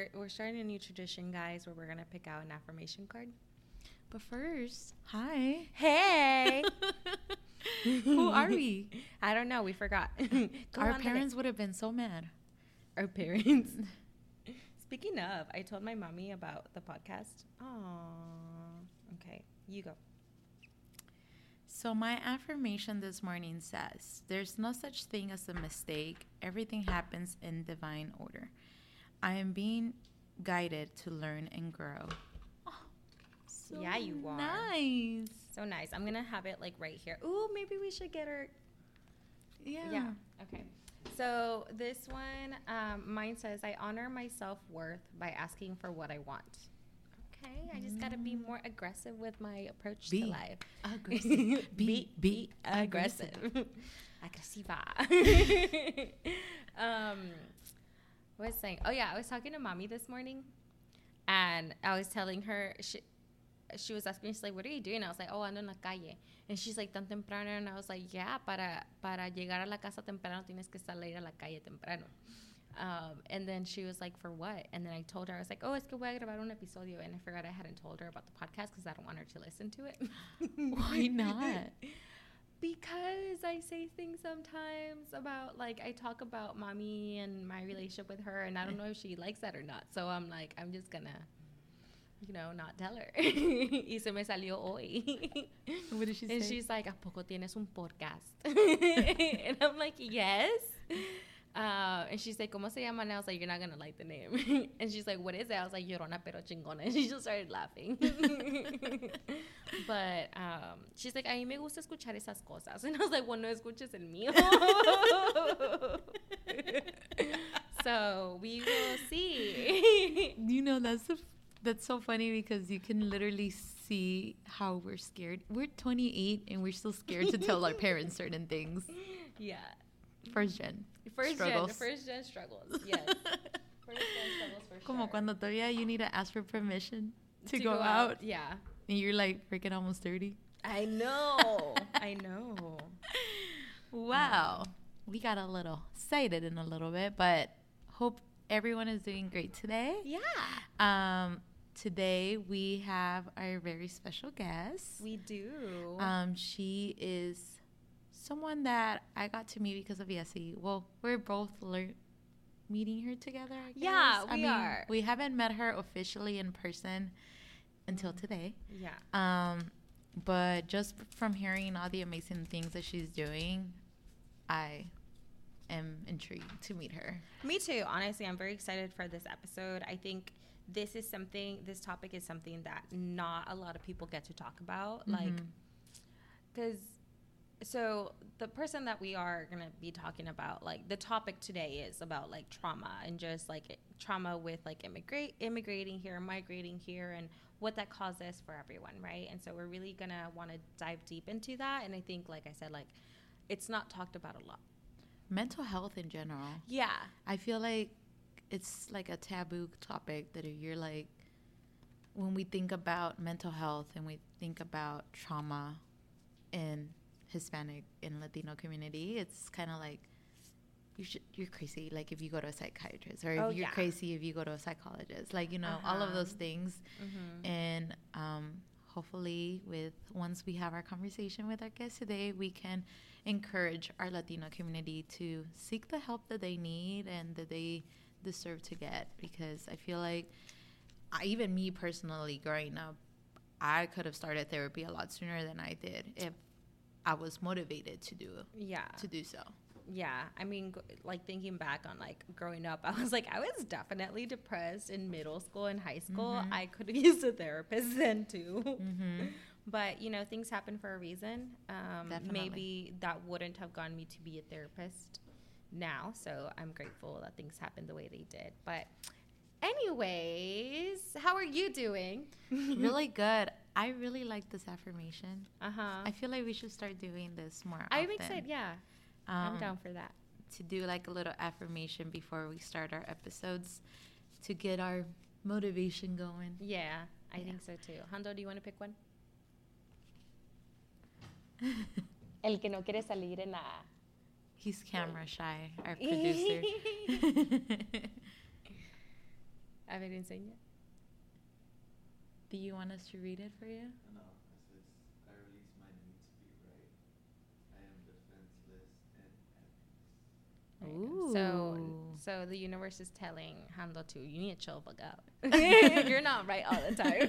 We're we're starting a new tradition, guys, where we're gonna pick out an affirmation card. But first, hi. Hey, Who are we? I don't know. We forgot. Our parents would have been so mad. Our parents. Speaking of, I told my mommy about the podcast. Oh, okay. You go. So, my affirmation this morning says There's no such thing as a mistake. Everything happens in divine order. I am being guided to learn and grow. Oh, so Yeah, you are. Nice. So nice. I'm gonna have it like right here. Ooh, maybe we should get her. Yeah. Yeah. Okay. So this one, um, mine says, "I honor my self worth by asking for what I want." Okay, I just gotta be more aggressive with my approach Be to life. aggressive. be, Be- be aggressive. Agresiva. um, what was I saying? Oh yeah, I was talking to mommy this morning, and I was telling her she, she was asking me, she's like, "What are you doing?" I was like, "Oh, ando en la calle," and she's like, "Tan temprano," and I was like, "Yeah, para para llegar a la casa temprano tienes que salir a la calle temprano." Um, and then she was like, "For what?" And then I told her, I was like, "Oh, es que voy a grabar un episodio," and I forgot I hadn't told her about the podcast because I don't want her to listen to it. Why not? because I say things sometimes about like I talk about mommy and my relationship with her, and I don't know if she likes that or not. So I'm like, I'm just gonna, you know, not tell her. y se me salió hoy. What did she and say? she's like, ¿A poco tienes un podcast? and I'm like, yes. Uh, and she's like, ¿Cómo se llama? And I was like, you're not going to like the name. and she's like, what is it? I was like, Llorona pero chingona. And she just started laughing. but um, she's like, a mí me gusta escuchar esas cosas. And I was like, well, no escuches el mío. so we will see. You know that's the, that's so funny because you can literally see how we're scared. We're 28 and we're still scared to tell our parents certain things. yeah. First gen. First struggles. gen, first gen struggles. Yes. First gen struggles for Como sure. cuando todavía you need to ask for permission to, go, out. Yeah. and you're like freaking almost 30. I know. I know. Wow. We got a little excited in a little bit, but hope everyone is doing great today. Yeah. Um, today we have our very special guest. We do. Um, she is someone that I got to meet because of Yesi. Well, we're both lear- meeting her together. I guess. Yeah, I we mean, are. We haven't met her officially in person until today. yeah. Um, but just from hearing all the amazing things that she's doing, I am intrigued to meet her. Me too. Honestly, I'm very excited for this episode. I think this is something, this topic is something that not a lot of people get to talk about. Like, Mhm. because so the person that we are going to be talking about like the topic today is about like trauma and just like it, trauma with like immigrate immigrating here migrating here and what that causes for everyone right? And so we're really going to want to dive deep into that and i think like i said like it's not talked about a lot. Mental health in general. yeah. I feel like it's like a taboo topic that if you're like, when we think about mental health and we think about trauma in Hispanic and Latino community, it's kind of like you should you're crazy. Like if you go to a psychiatrist, or Oh, you're yeah. crazy if you go to a psychologist, like you know all of Uh-huh. those things. mm-hmm. And um, hopefully, with once we have our conversation with our guest today, we can encourage our Latino community to seek the help that they need and that they deserve to get. Because I feel like, I, even me personally, growing up, I could have started therapy a lot sooner than I did if I was motivated to do yeah to do so. yeah i mean like thinking back on like growing up i was like i was definitely depressed in middle school and high school Mhm. i could have used a therapist then too Mm-hmm. but you know things happen for a reason um, Definitely. maybe that wouldn't have gotten me to be a therapist now so i'm grateful that things happened the way they did but anyways how are you doing really good. I really like this affirmation. uh-huh I feel like we should start doing this more i'm often. excited yeah Um, i'm down for that to do like a little affirmation before we start our episodes to get our motivation going. yeah i Yeah. think so too hondo do you want to pick one El que no quiere salir en la. He's camera shy, our producer. A ver, enseña. Do you want us to read it for you? No, it says, I release my need to be right. I am defenseless and helpless. There. Ooh. So, so the universe is telling Hando to, you need to chill the fuck out. You're not right all the time.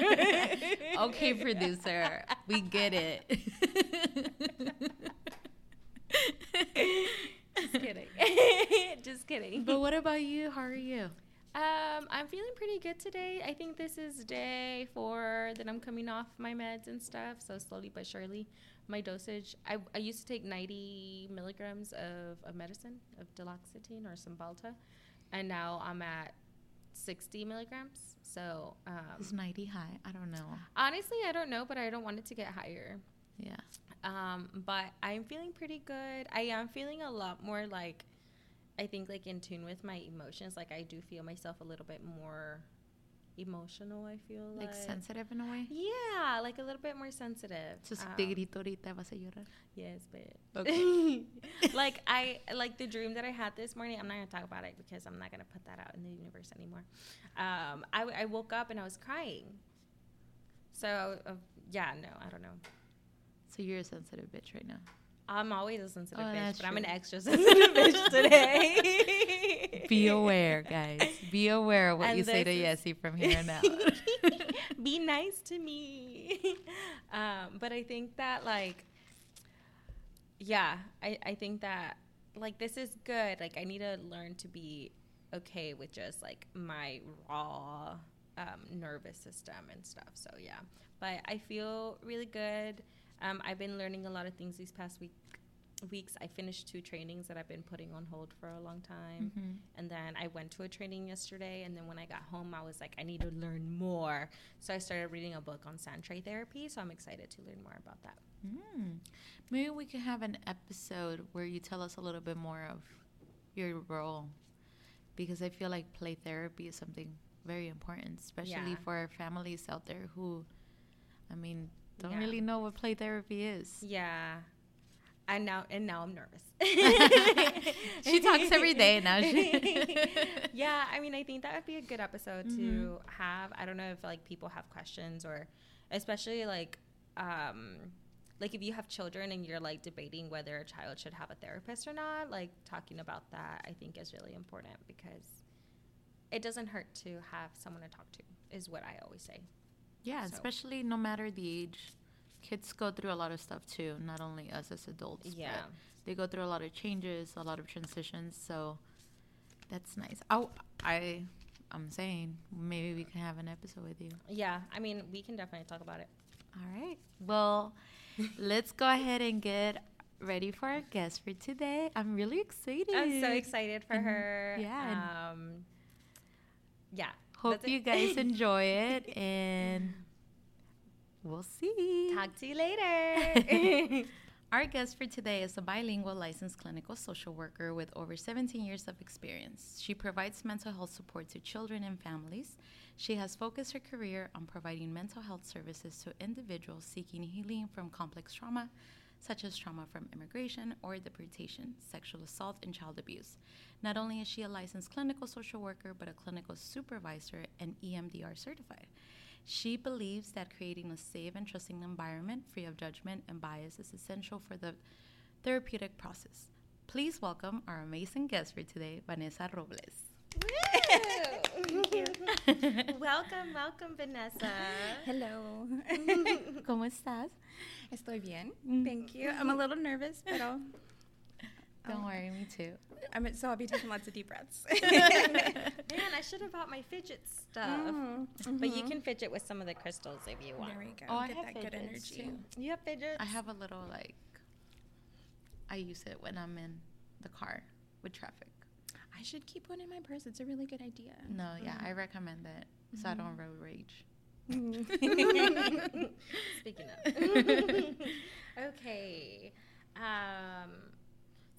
okay, producer, we get it. Just kidding. Just kidding. but what about you? How are you? Um, I'm feeling pretty good today. I think this is day four that I'm coming off my meds and stuff. So slowly but surely, my dosage. I, I used to take 90 milligrams of, of medicine of duloxetine or Cymbalta, and now I'm at 60 milligrams. So um, Is 90 high? I don't know. honestly, I don't know, but I don't want it to get higher. Yeah. Um, but I'm feeling pretty good. I am feeling a lot more like I think like in tune with my emotions. Like I do feel myself a little bit more emotional, I feel like. Like sensitive in a way? Yeah, like a little bit more sensitive. So si Um, te grito ahorita vas a llorar. yes, but Okay. like I like the dream that I had this morning. I'm not gonna talk about it because I'm not gonna put that out in the universe anymore. Um, I, I woke up and I was crying. So uh, yeah, no, I don't know. So you're a sensitive bitch right now. I'm always a sensitive Oh, bitch, but I'm an extra sensitive bitch today. Be aware, guys. Be aware of what And you say to Yesi from here on out. Be nice to me. Um, but I think that like, yeah, I, I think that like this is good. Like I need to learn to be okay with just like my raw um, nervous system and stuff. So yeah, but I feel really good. Um, I've been learning a lot of things these past week weeks. I finished two trainings that I've been putting on hold for a long time. Mhm. And then I went to a training yesterday. And then when I got home, I was like, I need to learn more. So I started reading a book on Sandtray therapy. So I'm excited to learn more about that. Mm. Maybe we could have an episode where you tell us a little bit more of your role because I feel like play therapy is something very important, especially Yeah. for families out there who, I mean, don't Yeah. really know what play therapy is. Yeah. And now, and now I'm nervous. She talks every day now. yeah, I mean, I think that would be a good episode Mhm. to have. I don't know if like people have questions or, especially like, um, like if you have children and you're like debating whether a child should have a therapist or not, like talking about that, I think is really important because it doesn't hurt to have someone to talk to. Is what I always say. Yeah, So- especially no matter the age. Kids go through a lot of stuff too, not only us as adults. Yeah. they go through a lot of changes, a lot of transitions. So that's nice. Oh, I, I'm saying maybe we can have an episode with you. Yeah, I mean, we can definitely talk about it. All right. Well, let's go ahead and get ready for our guest for today. I'm really excited. I'm so excited for Mhm. her. Yeah, Um, yeah. Hope you guys enjoy it, and we'll see. Talk to you later. Our guest for today is a bilingual licensed clinical social worker with over 17 years of experience. She provides mental health support to children and families. She has focused her career on providing mental health services to individuals seeking healing from complex trauma, such as trauma from immigration or deportation, sexual assault, and child abuse. Not only is she a licensed clinical social worker, but a clinical supervisor and EMDR certified. She believes that creating a safe and trusting environment free of judgment and bias is essential for the therapeutic process. Please welcome our amazing guest for today, Vanessa Robles. welcome, welcome, Vanessa. Hello. ¿Cómo estás? Estoy bien. Mm. Thank you. I'm a little nervous, but I'll, Don't worry, me too. I'm, so I'll be taking lots of deep breaths. Man, I should have bought my fidget stuff. Mm, But you mhm. can fidget with some of the crystals if you want. There we go. Oh, I Get have that good fidgets, energy. too. You have fidgets? I have a little like, I use it when I'm in the car with traffic. I should keep one in my purse. It's a really good idea. No, yeah, Mhm. I recommend it so I don't road rage. Speaking of. okay. Um,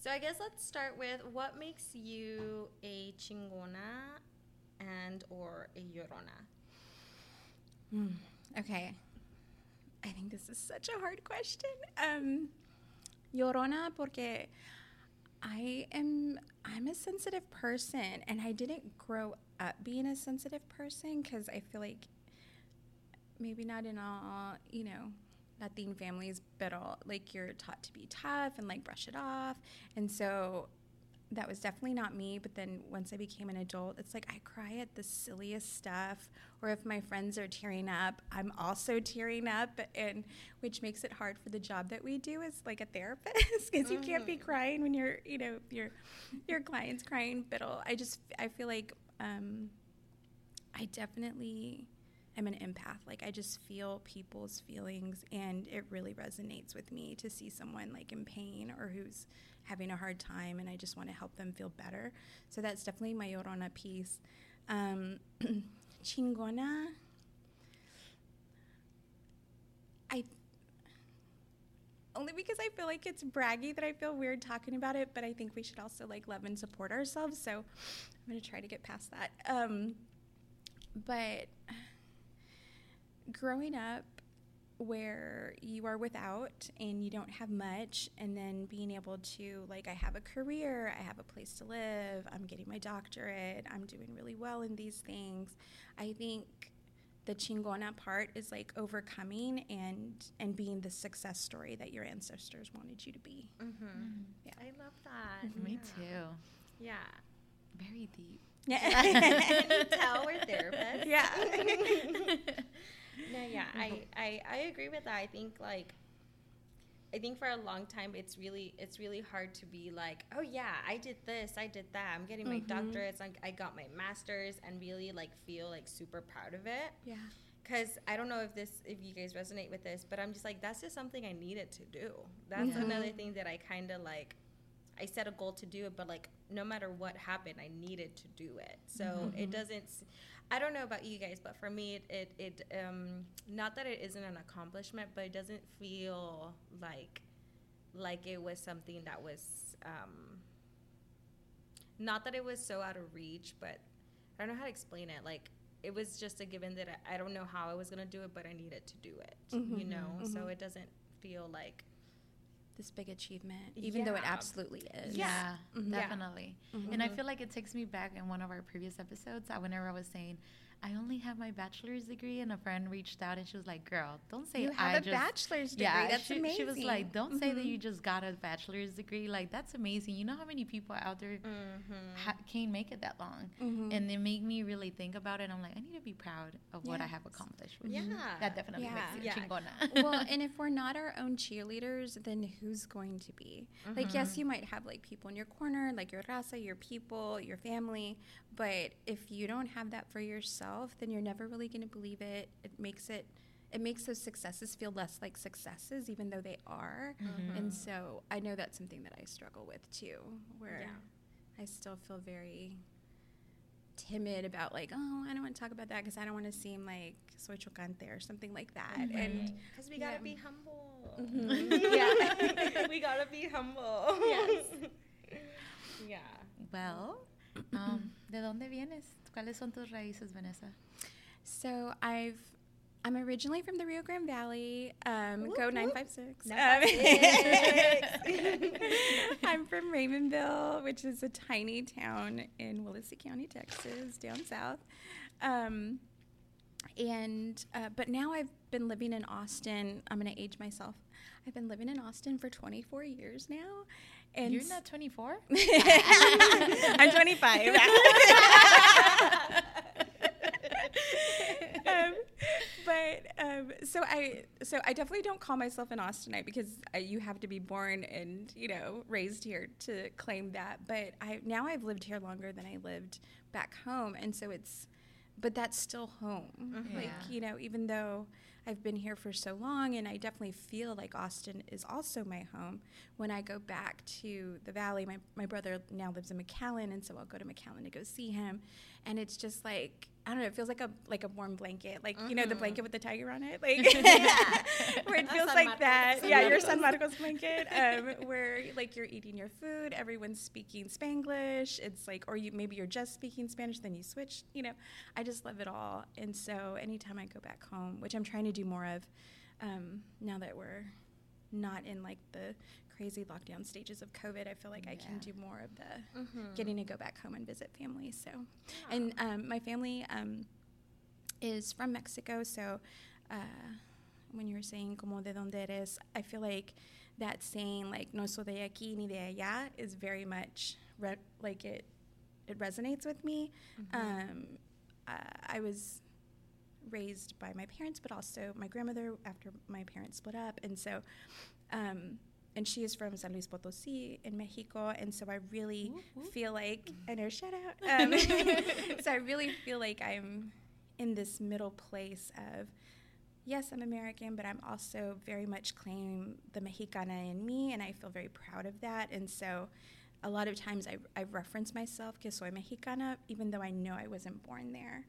so I guess let's start with what makes you a chingona and or a llorona? Mm, okay. I think this is such a hard question. Um, llorona porque I am I'm a sensitive person and I didn't grow up being a sensitive person because I feel like maybe not in all, you know, Latin families, but all like you're taught to be tough and like brush it off. And so that was definitely not me. But then once I became an adult, it's like I cry at the silliest stuff. Or if my friends are tearing up, I'm also tearing up, and which makes it hard for the job that we do as like a therapist because you can't be crying when you're, you know, your your client's crying. But I just I feel like um, I definitely am an empath. Like I just feel people's feelings, and it really resonates with me to see someone like in pain or who's having a hard time, and I just want to help them feel better. So that's definitely my llorona piece. Um, chingona. I only because I feel like it's braggy that I feel weird talking about it, but I think we should also like love and support ourselves. So I'm gonna try to get past that. Um, but growing up where you are without and you don't have much and then being able to like i have a career i have a place to live i'm getting my doctorate i'm doing really well in these things i think the chingona part is like overcoming and and being the success story that your ancestors wanted you to be Mm-hmm. Yeah. I love that. Me Yeah. too. Yeah. Very deep. Can you tell we're therapists? Yeah. no, yeah, I, I I agree with that. I think like I think for a long time it's really it's really hard to be like, oh yeah, I did this, I did that. I'm getting my Mhm. doctorates, I, I got my masters, and really like feel like super proud of it. yeah Cause I don't know if this if you guys resonate with this, but I'm just like that's just something I needed to do. That's Yeah. another thing that I kind of like. I set a goal to do it, but like no matter what happened, I needed to do it. So it doesn't. I don't know about you guys, but for me, it it, it um not that it isn't an accomplishment, but it doesn't feel like like it was something that was um not that it was so out of reach, but I don't know how to explain it. Like it was just a given that I, I don't know how I was gonna do it, but I needed to do it. You Mhm, know, so mhm. it doesn't feel like this big achievement even though it absolutely is Yeah, Mhm. Yeah. definitely. Mhm. And I feel like it takes me back in one of our previous episodes. I whenever I was saying, I only have my bachelor's degree, and a friend reached out and she was like, "Girl, don't say you have a just." bachelor's degree yeah, that's she, amazing she was like, "Don't say that Mhm. you just got a bachelor's degree. Like that's amazing. You know how many people out there mm-hmm. ha- can't make it that long." Mhm. And it made me really think about it. I'm like, I need to be proud of what I have accomplished. Yeah. that definitely Yeah. makes you Yeah. chingona. well, and if we're not our own cheerleaders, then who's going to be? Like, yes, you might have like people in your corner, like your raza, your people, your family, but if you don't have that for yourself, then you're never really going to believe it. It makes it. It makes those successes feel less like successes, even though they are. Mhm. And so I know that's something that I struggle with too, where Yeah. I still feel very timid about like, oh, I don't want to talk about that because I don't want to seem like soy chocante or something like that. And Because we gotta Yeah. be humble. Mhm. Yeah. we gotta be humble. Yes. yeah. Well, um, ¿de dónde vienes? ¿Cuáles son tus raíces, Vanessa? so I've I'm originally from the Rio Grande Valley. Um, Whoop, go whoop. 956. 956. Um, I'm from Raymondville, which is a tiny town in Willacy County, Texas, down south. Um, and uh, but now I've been living in Austin. I'm going to age myself. I've been living in Austin for 24 years now. And You're not 24? I'm 25. um, but um, so I so I definitely don't call myself an Austinite because uh, you have to be born and you know raised here to claim that. But I now I've lived here longer than I lived back home, and so it's but that's still home. Like Yeah. you know, even though I've been here for so long, and I definitely feel like Austin is also my home. When I go back to the valley, my my brother now lives in McAllen, and so I'll go to McAllen to go see him, and it's just like I don't know. It feels like a like a warm blanket, like you know the Mhm. blanket with the tiger on it, like where it feels like Marcos. that. San yeah, your Marcos. San Marcos blanket, um, where like you're eating your food, everyone's speaking Spanglish. It's like, or you maybe you're just speaking Spanish, then you switch. You know, I just love it all. And so anytime I go back home, which I'm trying to do more of, um, now that we're not in like the crazy lockdown stages of COVID. I feel like I can do more of the Mhm. getting to go back home and visit family. So, Yeah. and um, my family um, is from Mexico. So, uh, when you were saying como de donde eres, I feel like that saying like no soy de aquí ni de allá is very much re- like it. It resonates with me. Mhm. Um, uh, I was raised by my parents, but also my grandmother after my parents split up, and so, um, and she is from San Luis Potosí in Mexico, and so I really feel like I know shout out. Um, so I really feel like I'm in this middle place of. Yes, I'm American, but I'm also very much claim the Mexicana in me, and I feel very proud of that. And so, a lot of times I, I reference myself que soy mexicana, even though I know I wasn't born there.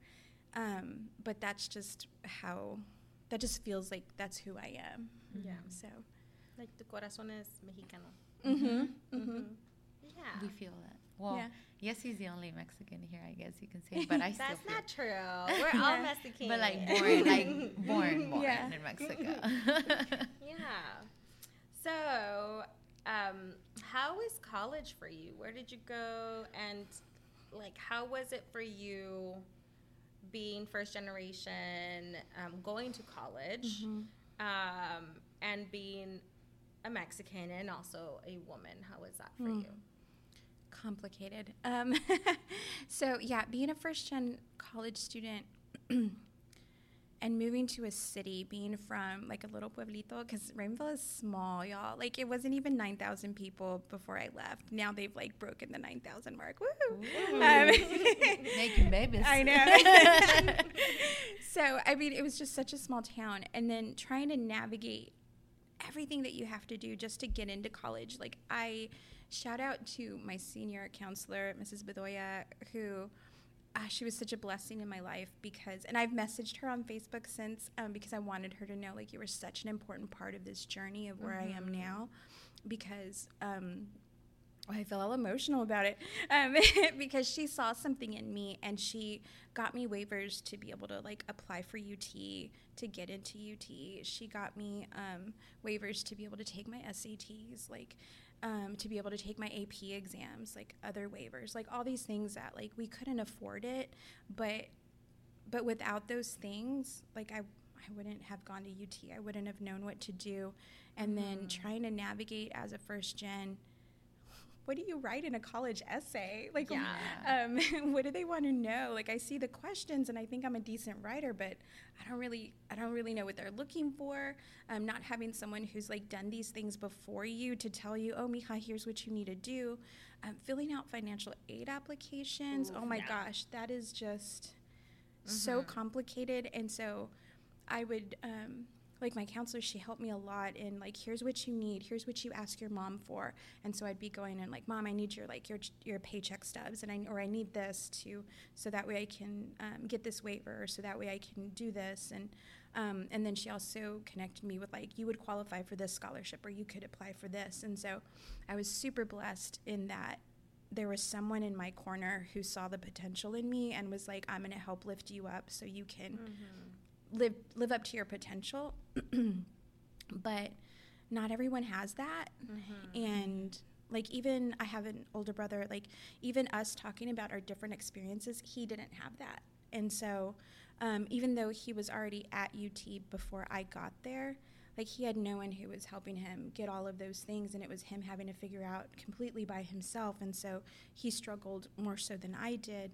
Um, but that's just how, that just feels like that's who I am. Yeah. So, Like tu corazón es mexicano. mm-hmm, Mhm. Yeah. We feel that. Well, yeah. yes, he's the only Mexican here, I guess you can say, but I still That's feel. not true. We're all Yeah. Mexican. But like born, like born, born Yeah. in Mexico. Yeah. So, um, how was college for you? Where did you go? And, like, how was it for you being first generation, um, going to college, Mhm. um, and being a Mexican and also a woman? How was that for Hmm. you? complicated. Um, so yeah, being a first gen college student and moving to a city, being from like a little pueblito, because Raymondville is small, y'all. Like it wasn't even nine thousand people before I left. Now they've like broken the nine thousand mark. Woo! Ooh. Um, Making babies. I know. so I mean, it was just such a small town, and then trying to navigate everything that you have to do just to get into college. Like I shout out to my senior counselor, Mrs. Bedoya, who uh, she was such a blessing in my life because, and I've messaged her on Facebook since um, because I wanted her to know like you were such an important part of this journey of where I am Mhm. now, because. Um, I feel all emotional about it um, because she saw something in me and she got me waivers to be able to like apply for UT to get into UT. She got me um, waivers to be able to take my SATs, like um, to be able to take my AP exams, like other waivers, like all these things that like we couldn't afford it, but but without those things, like I I wouldn't have gone to UT. I wouldn't have known what to do, and then Mhm. trying to navigate as a first gen what do you write in a college essay? Like, Yeah. um, what do they want to know? Like, I see the questions and I think I'm a decent writer, but I don't really, I don't really know what they're looking for. Um, not having someone who's like done these things before you to tell you, oh, Mija, here's what you need to do. Um, filling out financial aid applications. Oof, oh my yeah. gosh, that is just so Mhm. complicated. And so, I would. Um, like my counselor, she helped me a lot in like, here's what you need, here's what you ask your mom for, and so I'd be going and like, mom, I need your like your your paycheck stubs, and I or I need this to so that way I can um, get this waiver, so that way I can do this, and um, and then she also connected me with like, you would qualify for this scholarship, or you could apply for this, and so I was super blessed in that there was someone in my corner who saw the potential in me and was like, I'm going to help lift you up so you can Mhm. Live live up to your potential but not everyone has that. Mhm. and like even i have an older brother like even us talking about our different experiences he didn't have that. And so um, even though he was already at ut before i got there like he had no one who was helping him get all of those things and it was him having to figure out completely by himself. And so he struggled more so than i did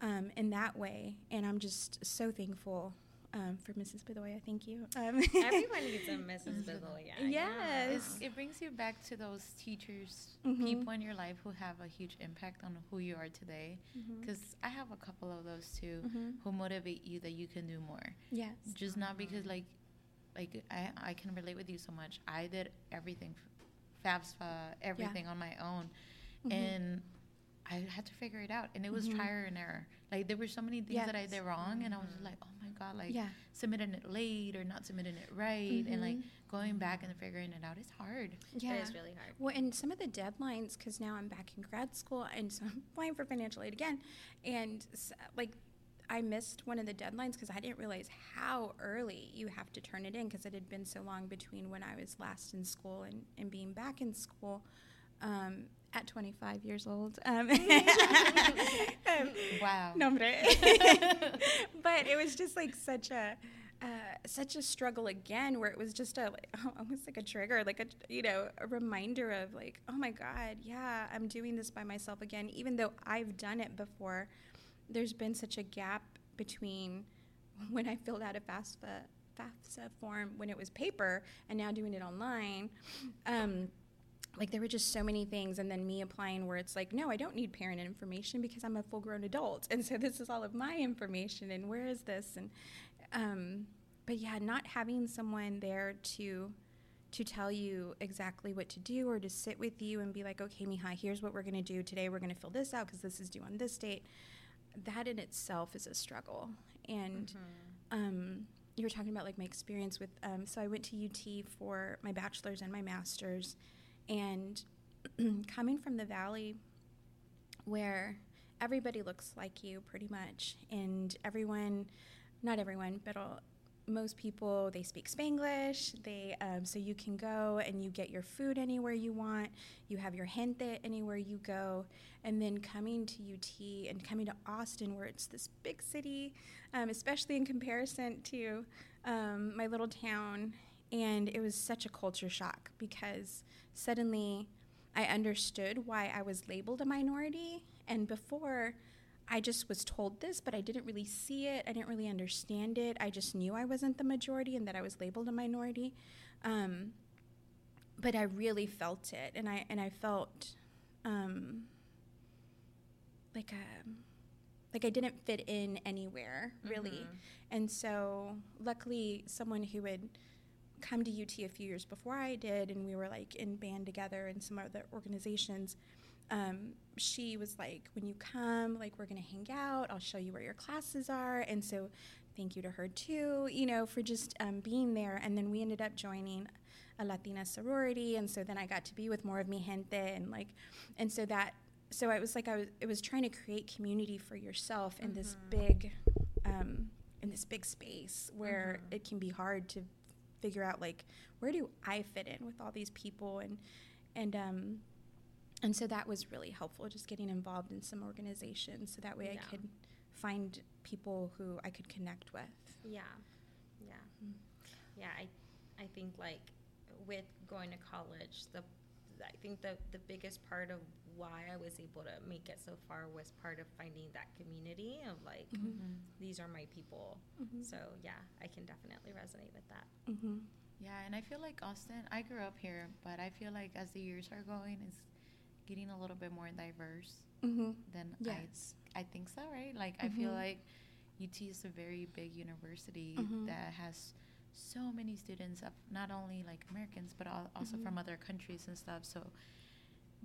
um, in that way. And i'm just so thankful um, for mrs bedoya thank you um, Everyone needs a Mrs. Bedoya. Yes. It's, it brings you back to those teachers, Mhm. people in your life who have a huge impact on who you are today. Because I have a couple of those too, Mhm. who motivate you that you can do more. yes Just not because like, like I I can relate with you so much. I did everything, FAFSA, everything on my own, Mhm. and I had to figure it out. And it was Mhm. trial and error. Like there were so many things that I did wrong, and I was Mhm. just like, oh my god, like yeah submitting it late or not submitting it right, and like Mhm. going back and figuring it out is hard. yeah It is really hard. Well, and some of the deadlines, because now I'm back in grad school, and so I'm applying for financial aid again, and s- like I missed one of the deadlines because I didn't realize how early you have to turn it in because it had been so long between when I was last in school and, and being back in school um, at 25 years old. Um, um, Wow. no, hombre. but it was just like such a uh, such a struggle again, where it was just a like, almost like a trigger, like a you know a reminder of like, oh my god, yeah, I'm doing this by myself again, even though I've done it before. There's been such a gap between when I filled out a FAFSA FAFSA form when it was paper and now doing it online. Um, like there were just so many things and then me applying where it's like no i don't need parent information because i'm a full grown adult and so this is all of my information and where is this? And um, but yeah not having someone there to to tell you exactly what to do or to sit with you and be like okay mija here's what we're going to do. Today we're going to fill this out because this is due on this date. That in itself is a struggle and um, you were talking about like my experience with um, so i went to ut for my bachelor's and my master's and coming from the valley where everybody looks like you pretty much and everyone not everyone but all, most people they speak spanglish they um, so you can go and you get your food anywhere you want you have your gente anywhere you go and then coming to ut and coming to austin where it's this big city um, especially in comparison to um, my little town and it was such a culture shock because suddenly I understood why I was labeled a minority. And before, I just was told this, but I didn't really see it. I didn't really understand it. I just knew I wasn't the majority and that I was labeled a minority. Um, but I really felt it, and I and I felt um, like a like I didn't fit in anywhere really. And so, luckily, someone who had come to UT a few years before I did, and we were like in band together and some other organizations. Um, she was like, "When you come, like we're gonna hang out. I'll show you where your classes are." And so, thank you to her too, you know, for just um, being there. And then we ended up joining a Latina sorority, and so then I got to be with more of mi gente, and like, and so that, so it was like I was, it was trying to create community for yourself in this big, um, in this big space where it can be hard to figure out like where do I fit in with all these people and and um and so that was really helpful just getting involved in some organizations so that way Yeah. I could find people who I could connect with. Yeah, yeah, yeah. I, I think like with going to college, the I think the the biggest part of why I was able to make it so far was part of finding that community of like Mm-hmm. these are my people. Mhm. So yeah, I can definitely resonate with that. Mm-hmm. Yeah, and I feel like Austin, I grew up here, but I feel like as the years are going, it's getting a little bit more diverse Mm-hmm. than Yes. I, I think so, right? Like, I feel Mhm. like UT is a very big university that has so many students of not only like Americans, but al- also Mhm. from other countries and stuff. So,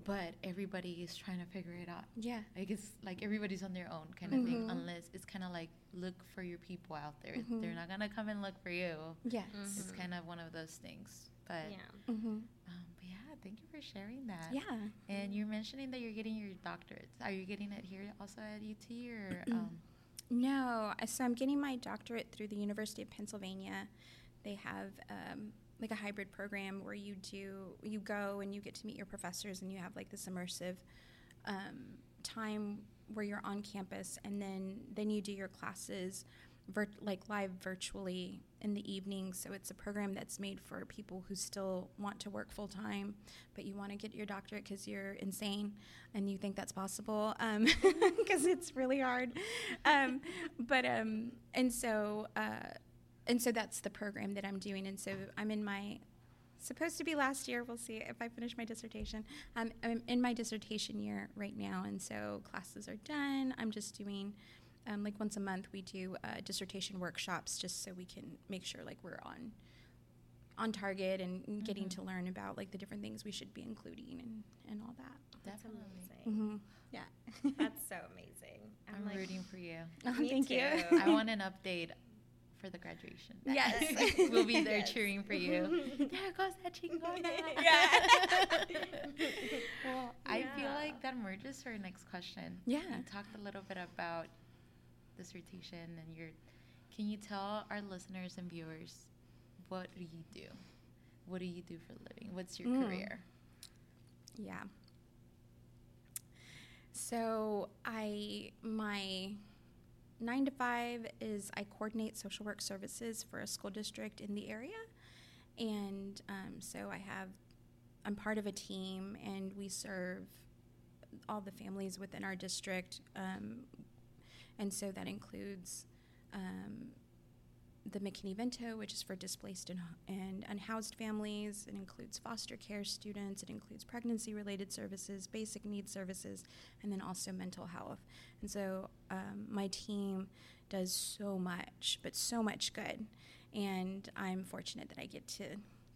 but everybody is trying to figure it out. Yeah. Like it's like everybody's on their own kind of thing, Mhm. unless it's kind of like look for your people out there. Mhm. They're not gonna come and look for you. Yes. It's Mhm. kind of one of those things. But yeah. Mm-hmm. um, but yeah, thank you for sharing that. Yeah. And you're mentioning that you're getting your doctorate. Are you getting it here also at UT or? Um, No, so I'm getting my doctorate through the University of Pennsylvania. They have um, like a hybrid program where you do you go and you get to meet your professors and you have like this immersive um, time where you're on campus and then then you do your classes vir- like live virtually in the evening. So it's a program that's made for people who still want to work full time, but you want to get your doctorate because you're insane and you think that's possible because it's really hard. Um, but um, and so uh, and so that's the program that I'm doing. And so I'm in my supposed to be last year. We'll see if I finish my dissertation. Um, I'm in my dissertation year right now, and so classes are done. I'm just doing. Um, like once a month, we do uh, dissertation workshops just so we can make sure like we're on on target and, and getting to learn about like the different things we should be including and, and all that. That's Definitely. amazing. Mm-hmm. Yeah. That's so amazing. I'm, like, rooting for you. Oh, Me thank you. I want an update for the graduation. Yes. we'll be there Yes. cheering for you. there goes that chingona. Yeah. well, I feel like that merges our next question. Yeah. We talked a little bit about dissertation and you're can you tell our listeners and viewers what do you do? What do you do for a living? What's your Mm. career? Yeah. So I my nine to five is I coordinate social work services for a school district in the area, and um, so I have I'm part of a team and we serve all the families within our district, um, and so that includes. Um, the McKinney-Vento, which is for displaced and, and unhoused families. It includes foster care students. It includes pregnancy-related services, basic needs services, and then also mental health. And so um, my team does so much, but so much good. And I'm fortunate that I get to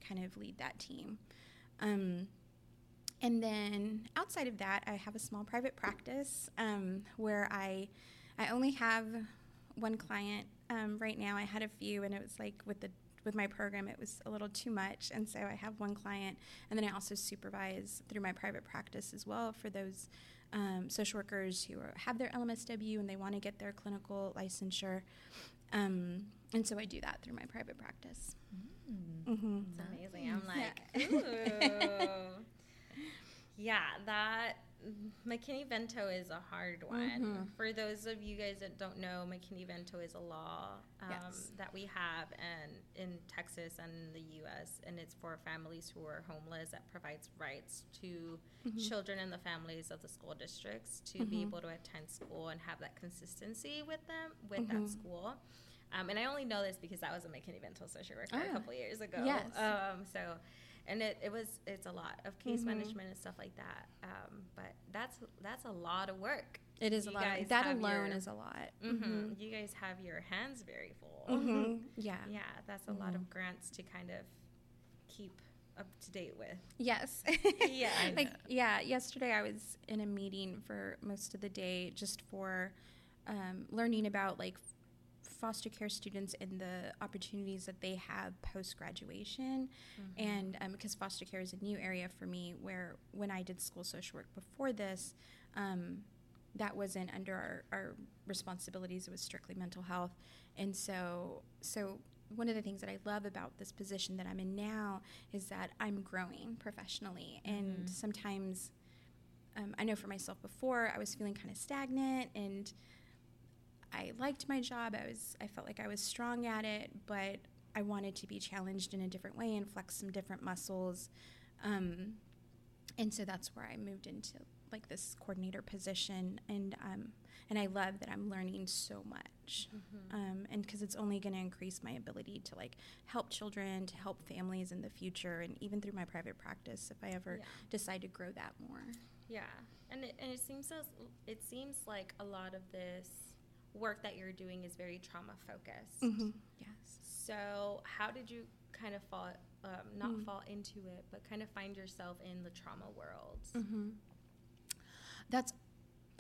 kind of lead that team. Um, and then outside of that, I have a small private practice um, where I, I only have one client um, right now. I had a few, and it was like with the with my program, it was a little too much, and so I have one client, and then I also supervise through my private practice as well for those um, social workers who are, have their LMSW and they want to get their clinical licensure, um, and so I do that through my private practice. Mm. Mm-hmm. It's amazing. I'm like, Yeah. ooh. yeah, that McKinney Vento is a hard one. Mhm. For those of you guys that don't know, McKinney Vento is a law um, Yes. that we have and in Texas and in the U.S. and it's for families who are homeless that provides rights to Mhm. children and the families of the school districts to be Mhm. able to attend school and have that consistency with them with that school. Um, and I only know this because I was a McKinney Vento social worker a Ah. couple years ago. Yes. Um, so, and it, it was it's a lot of case Mhm. management and stuff like that. Um, but that's that's a lot of work. It is You a lot. Of, that alone your- is a lot. hmm You guys have your hands very full. Mhm. Yeah. Yeah, that's a lot of grants to kind of keep up to date with. Yes. Yeah. I like yeah. Yesterday I was in a meeting for most of the day just for um, learning about like foster care students and the opportunities that they have post graduation. Mm-hmm. And um, because foster care is a new area for me, where when I did school social work before this, um, that wasn't under our, our responsibilities. It was strictly mental health. And so, so one of the things that I love about this position that I'm in now is that I'm growing professionally. And Mhm. sometimes, um, I know for myself before, I was feeling kind of stagnant and I liked my job. I was I felt like I was strong at it, but I wanted to be challenged in a different way and flex some different muscles. Um, and so that's where I moved into like this coordinator position, and um, and I love that I'm learning so much, Mhm. um, and because it's only going to increase my ability to like help children, to help families in the future, and even through my private practice, if I ever Yeah. decide to grow that more. Yeah, and it, and it seems as, it seems like a lot of this work that you're doing is very trauma focused. Yes. So how did you kind of fall, um, not Mm. fall into it, but kind of find yourself in the trauma world? Mm-hmm. That's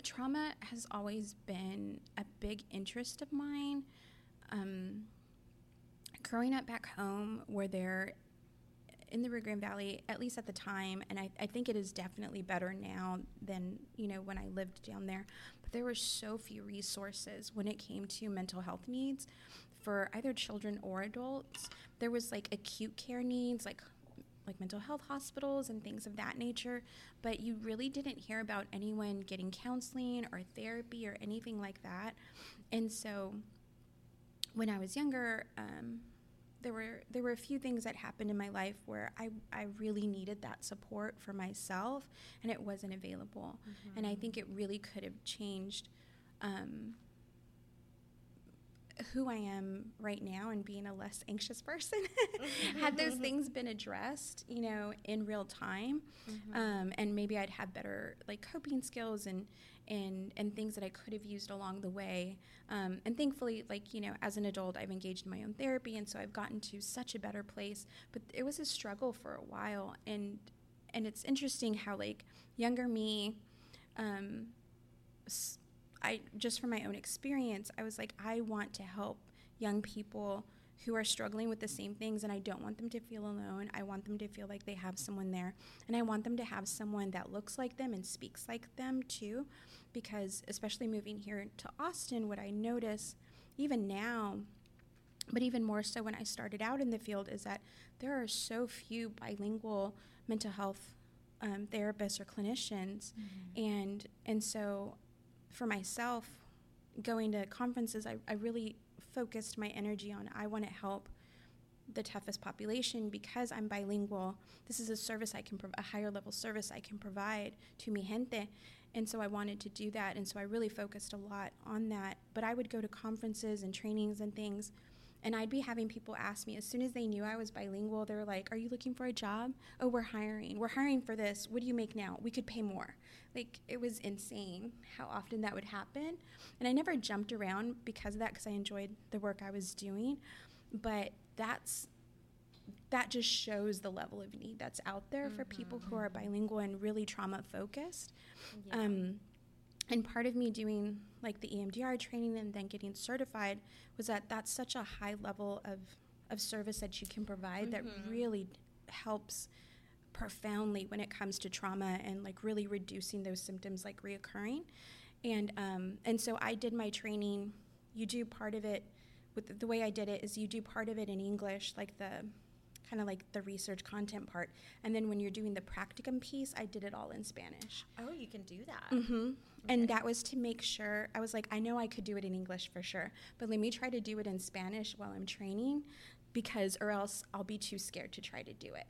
trauma has always been a big interest of mine. Um, growing up back home, where there in the Rio Grande Valley, at least at the time, and I, I think it is definitely better now than you know when I lived down there. There were so few resources when it came to mental health needs for either children or adults. There was like acute care needs, like like mental health hospitals and things of that nature, but you really didn't hear about anyone getting counseling or therapy or anything like that. And so when I was younger, um, there were there were a few things that happened in my life where I, I really needed that support for myself and it wasn't available. And I think it really could have changed um, who I am right now and being a less anxious person had those things been addressed, you know, in real time. Mhm. Um, and maybe I'd have better like coping skills and and and things that I could have used along the way. Um, and thankfully, like you know, as an adult, I've engaged in my own therapy, and so I've gotten to such a better place. But it was a struggle for a while, and and it's interesting how like younger me, um, I just from my own experience, I was like, I want to help young people who are struggling with the same things and I don't want them to feel alone. I want them to feel like they have someone there and I want them to have someone that looks like them and speaks like them too because especially moving here to Austin what I notice even now but even more so when I started out in the field is that there are so few bilingual mental health um, therapists or clinicians. And and so for myself going to conferences I, I really focused my energy on I want to help the toughest population because I'm bilingual. This is a service I can prov- a higher level service I can provide to mi gente, and so I wanted to do that, and so I really focused a lot on that. But I would go to conferences and trainings and things, and I'd be having people ask me as soon as they knew I was bilingual. They were like, "Are you looking for a job? Oh, we're hiring. We're hiring for this. What do you make now? We could pay more." Like it was insane how often that would happen, and I never jumped around because of that because I enjoyed the work I was doing, but that's that just shows the level of need that's out there for people who are bilingual and really trauma focused. Yeah. Um, and part of me doing like the EMDR training and then getting certified was that that's such a high level of, of service that you can provide that Mhm. really helps profoundly when it comes to trauma and like really reducing those symptoms like reoccurring. And um, and so I did my training. You do part of it with the way I did it is you do part of it in English, like the kind of like the research content part, and then when you're doing the practicum piece, I did it all in Spanish. oh, you can do that. hmm Okay. And that was to make sure, I was like, I know I could do it in English for sure, but let me try to do it in Spanish while I'm training because, or else I'll be too scared to try to do it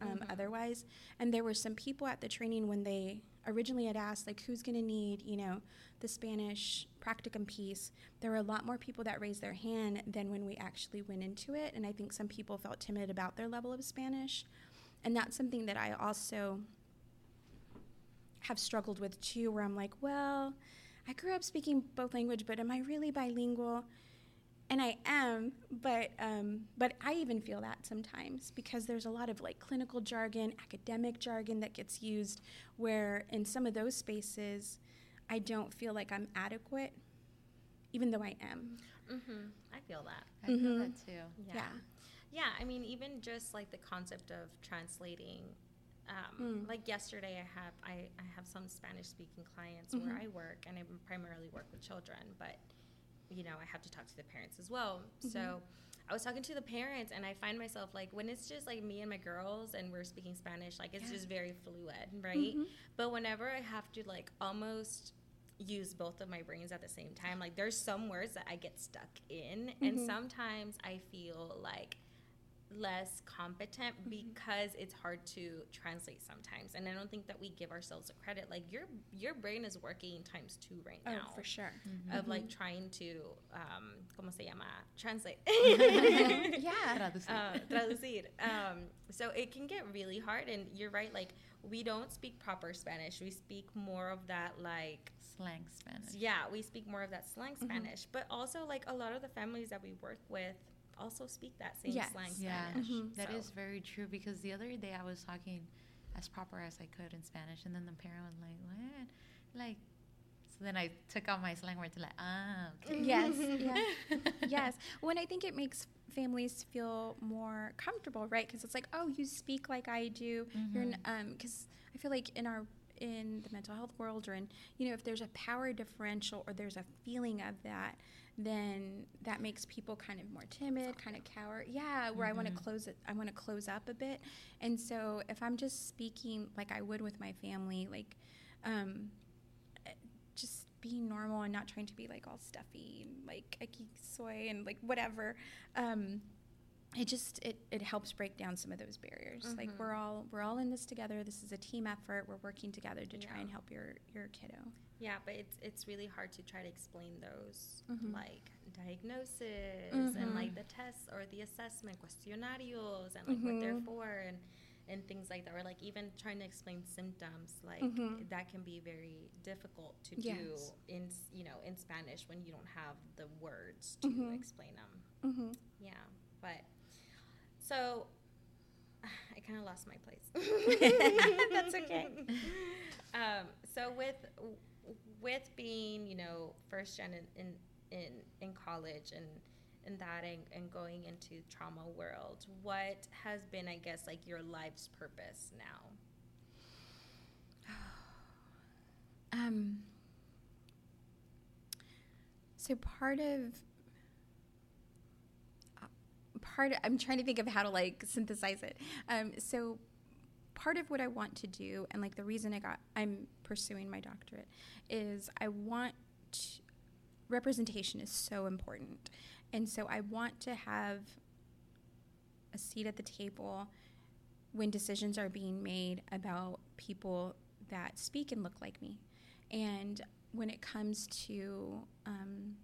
um, Mhm. otherwise. And there were some people at the training when they originally had asked, like, who's going to need, you know, the Spanish practicum piece. There were a lot more people that raised their hand than when we actually went into it. And I think some people felt timid about their level of Spanish. And that's something that I also have struggled with too, where I'm like, well, I grew up speaking both language, but am I really bilingual? And I am, but um, but I even feel that sometimes because there's a lot of like clinical jargon, academic jargon that gets used, where in some of those spaces, I don't feel like I'm adequate, even though I am. Mm-hmm. I feel that. I feel Mhm. that too. Yeah. Yeah. yeah. I mean, even just like the concept of translating. Um, Mm. Like yesterday, I have I, I have some Spanish speaking clients where Mhm. I work, and I primarily work with children, but you know I have to talk to the parents as well. Mhm. So I was talking to the parents, and I find myself like when it's just like me and my girls, and we're speaking Spanish, like it's Yeah. just very fluid, right? Mhm. But whenever I have to like almost use both of my brains at the same time, like there's some words that I get stuck in, and Mhm. sometimes I feel like less competent Mhm. because it's hard to translate sometimes. And I don't think that we give ourselves a credit. Like your your brain is working times two right Oh, now. for sure. Of like Mhm. trying to, um, ¿cómo se llama? Translate. Yeah. Traducir. uh, traducir. Um, so it can get really hard, and you're right. Like we don't speak proper Spanish. We speak more of that like Slang Spanish. yeah, we speak more of that slang Mhm. Spanish. But also like a lot of the families that we work with also speak that same Yes. slang Yeah, Spanish. Mhm. that So- is very true because the other day I was talking as proper as I could in Spanish, and then the parent was like, "What?" Like, so then I took out my slang words like, "Ah, okay." Yes, yeah. yes. When I think it makes families feel more comfortable, right? Because it's like, oh, you speak like I do. You're Mhm. um, because I feel like in our in the mental health world or in you know if there's a power differential or there's a feeling of that then that makes people kind of more timid kind of cower yeah where i want to close it i want to close up a bit and so if i'm just speaking like i would with my family like um being normal and not trying to be like all stuffy and like aquí soy and like whatever um it just it, it helps break down some of those barriers like Mhm. we're all we're all in this together this is a team effort we're working together to try Yeah. and help your your kiddo Yeah, but it's it's really hard to try to explain those Mhm. like diagnosis and Mhm. like the tests or the assessment cuestionarios and like what they're Mhm. for and and things like that or like even trying to explain symptoms like Mhm. that can be very difficult to Yes. do in you know in Spanish when you don't have the words to Mhm. explain them. mm-hmm. Yeah, but so I kind of lost my place. That's okay. Um, so with with being you know first gen in, in in in college and in that and, and going into trauma world what has been i guess like your life's purpose now Um, so part of uh, part I'm trying to think of how to like synthesize it. Um, so part of what I want to do and like the reason I got I'm pursuing my doctorate is I want to, representation is so important. And so I want to have a seat at the table when decisions are being made about people that speak and look like me. And when it comes to um,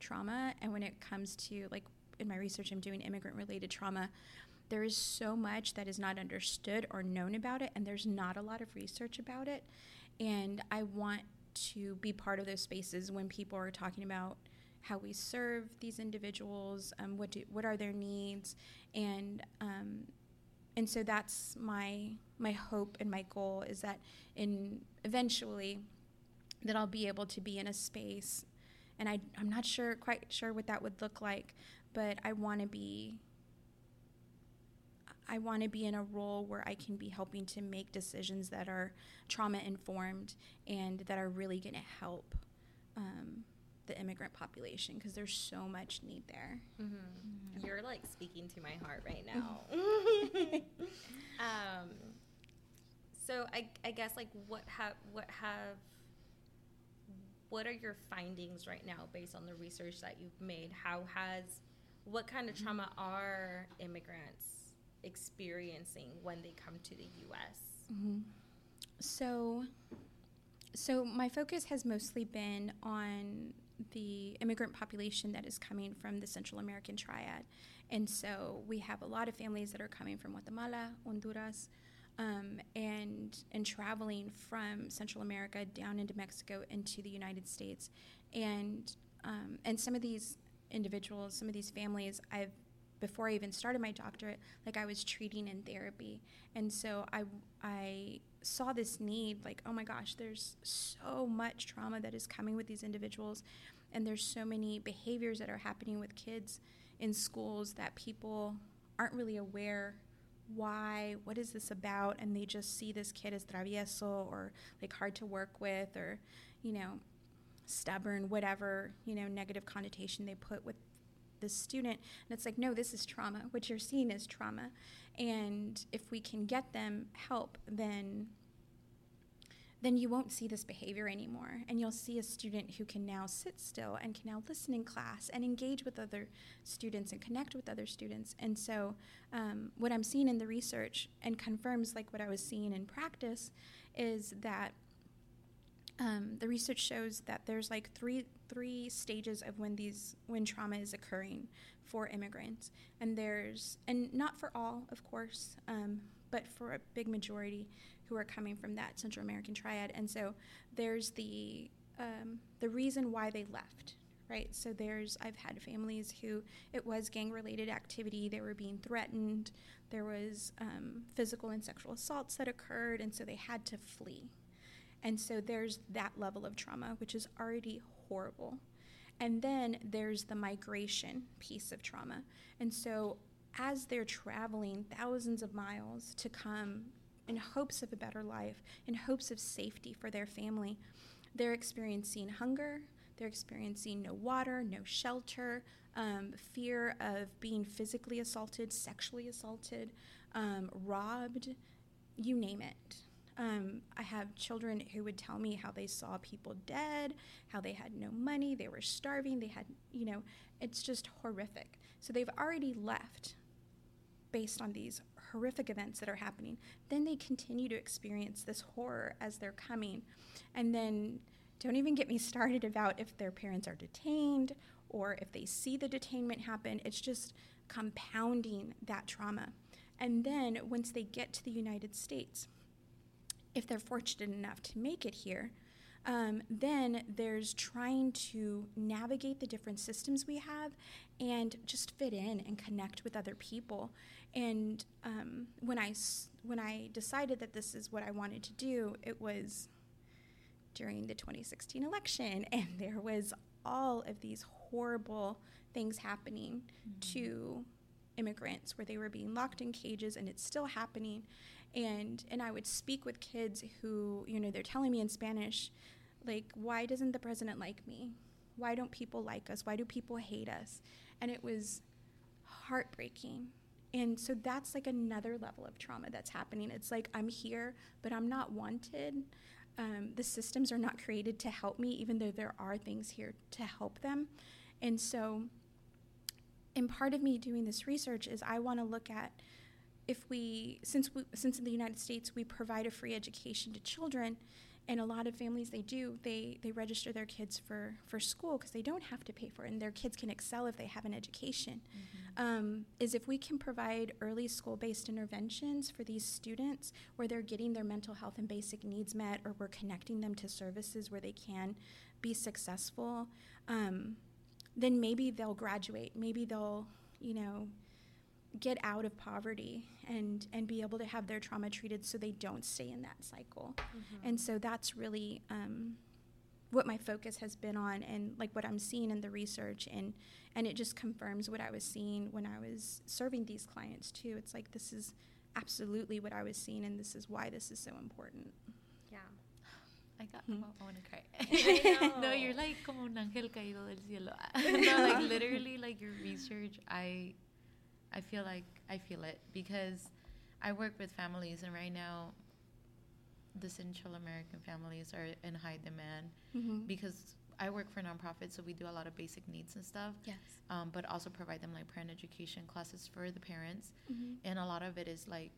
trauma and when it comes to, like, in my research, I'm doing immigrant related trauma, there is so much that is not understood or known about it, and there's not a lot of research about it. And I want to be part of those spaces when people are talking about how we serve these individuals, um, what do, what are their needs, and um, and so that's my my hope and my goal is that in eventually that I'll be able to be in a space and I, I'm not sure quite sure what that would look like, but I want to be I want to be in a role where I can be helping to make decisions that are trauma informed and that are really going to help um, the immigrant population because there's so much need there. Mm-hmm. You're like speaking to my heart right now. um, so I, I guess like what have what have what are your findings right now based on the research that you've made? How has what kind of Mm-hmm. trauma are immigrants experiencing when they come to the U.S.? Mm-hmm. So, so my focus has mostly been on the immigrant population that is coming from the Central American Triad, and so we have a lot of families that are coming from Guatemala, Honduras, um, and and traveling from Central America down into Mexico into the United States, and um, and some of these individuals, some of these families, I've before I even started my doctorate, like I was treating in therapy, and so I I saw this need, like oh my gosh, there's so much trauma that is coming with these individuals, and there's so many behaviors that are happening with kids in schools that people aren't really aware why what is this about and they just see this kid as travieso or like hard to work with or you know stubborn whatever you know negative connotation they put with this student and it's like no this is trauma. What you're seeing is trauma. And if we can get them help then then you won't see this behavior anymore. And you'll see a student who can now sit still and can now listen in class and engage with other students and connect with other students. And so um, what i'm seeing in the research and confirms like what i was seeing in practice is that um, the research shows that there's like three three stages of when these when trauma is occurring for immigrants. And there's and not for all of course um, but for a big majority who are coming from that central american triad. And so there's the um, the reason why they left right? So there's i've had families who it was gang related activity. They were being threatened. There was um, physical and sexual assaults that occurred and so they had to flee. And so there's that level of trauma, which is already horrible. And then there's the migration piece of trauma. And so as they're traveling thousands of miles to come in hopes of a better life, in hopes of safety for their family, they're experiencing hunger, they're experiencing no water, no shelter, um, fear of being physically assaulted, sexually assaulted, um, robbed, you name it. Um, I have children who would tell me how they saw people dead, how they had no money, they were starving, they had, you know, it's just horrific. So they've already left based on these horrific events that are happening. Then they continue to experience this horror as they're coming. And then don't even get me started about if their parents are detained or if they see the detainment happen. It's just compounding that trauma. And then once they get to the United States, if they're fortunate enough to make it here, um, then there's trying to navigate the different systems we have and just fit in and connect with other people. And um, when I when I decided that this is what I wanted to do, it was during the 2016 election, and there was all of these horrible things happening to immigrants where they were being locked in cages and it's still happening and and I would speak with kids who you know they're telling me in Spanish like why doesn't the president like me? Why don't people like us? Why do people hate us? And it was heartbreaking. And so that's like another level of trauma that's happening. It's like i'm here but i'm not wanted. Um, the systems are not created to help me even though there are things here to help them. And so and part of me doing this research is i want to look at if we since we since in the united states we provide a free education to children and a lot of families they do they they register their kids for for school because they don't have to pay for it and their kids can excel if they have an education. Um, is if we can provide early school-based interventions for these students where they're getting their mental health and basic needs met or we're connecting them to services where they can be successful um, then maybe they'll graduate. Maybe they'll you know get out of poverty and and be able to have their trauma treated so they don't stay in that cycle and so that's really um, what my focus has been on and like what i'm seeing in the research and and it just confirms what i was seeing when i was serving these clients too it's like this is absolutely what i was seeing and this is why this is so important Yeah. I got. Hmm. Oh, I want to cry. I no, you're like como un ángel caído del cielo. no, like literally, like your research. I, I feel like I feel it because I work with families, and right now, the Central American families are in high demand mm-hmm. because I work for a nonprofit, so we do a lot of basic needs and stuff, yes um, but also provide them like parent education classes for the parents mm-hmm. and a lot of it is like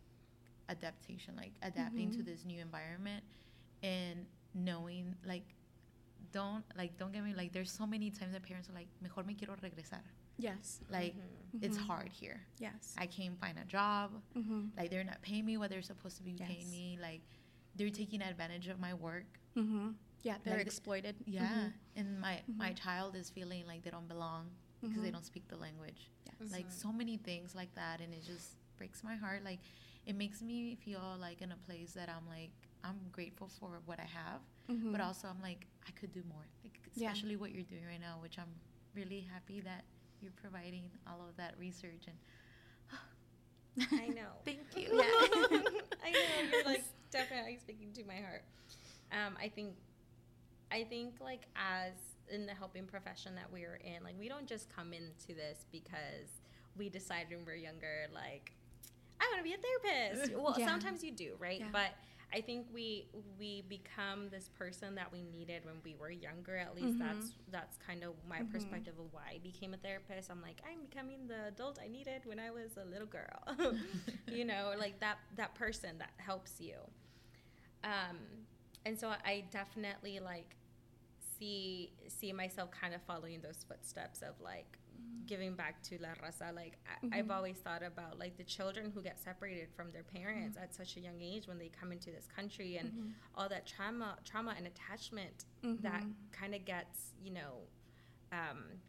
adaptation like adapting to Mhm. this new environment and knowing like don't like don't get me like there's so many times that parents are like mejor me quiero regresar yes like Mhm. it's Mhm. hard here yes i can't find a job mm-hmm. like they're not paying me what they're supposed to be Yes. paying me like they're taking advantage of my work Mm-hmm. yeah they're Like exploited yeah and my my Mhm. child is feeling like they don't belong because they don't speak the language yes. like so many things like that and it just breaks my heart like it makes me feel like in a place that i'm like i'm grateful for what i have but also i'm like i could do more like Yeah. especially what you're doing right now which i'm really happy that you're providing all of that research and I know. thank you Yeah. I know you're like definitely speaking to my heart. Um, I think, I think like as in the helping profession that we're in, like we don't just come into this because we decided when we're younger, like I want to be a therapist. Well, Yeah. sometimes you do, right? Yeah. But I think we we become this person that we needed when we were younger. At least Mhm. that's that's kind of my Mhm. perspective of why I became a therapist. I'm like I'm becoming the adult I needed when I was a little girl. you know, like that that person that helps you. Um, and so I definitely like see see myself kind of following those footsteps of like giving back to La Raza. Like I, I've Mhm. always thought about like the children who get separated from their parents at such a young age when they come into this country and Mhm. all that trauma trauma and attachment that Mhm. kind of gets you know um,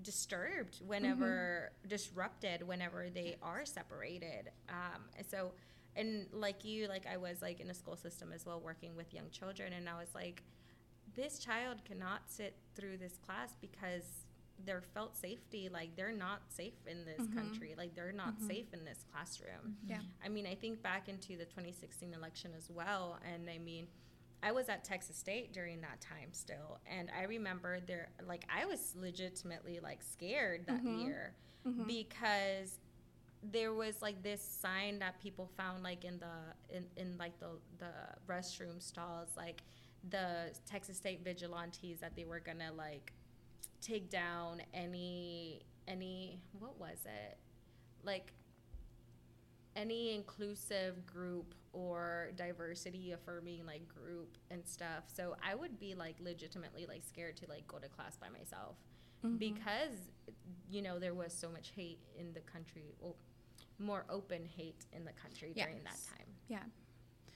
disturbed whenever disrupted whenever they are separated um, so and like you like i was like in a school system as well working with young children and i was like this child cannot sit through this class because their felt safety like they're not safe in this Mhm. country like they're not Mhm. safe in this classroom Yeah. I mean, I think back into the 2016 election as well, and I mean, I was at Texas State during that time still, and I remember there, like, I was legitimately like scared that Mhm. year Mhm. because there was like this sign that people found like in the in, in like the the restroom stalls like the Texas State vigilantes that they were gonna like take down any any what was it? Like any inclusive group or diversity affirming like group and stuff. So i would be like legitimately like scared to like go to class by myself. Mhm. because you know there was so much hate in the country well more open hate in the country during that time. Yeah.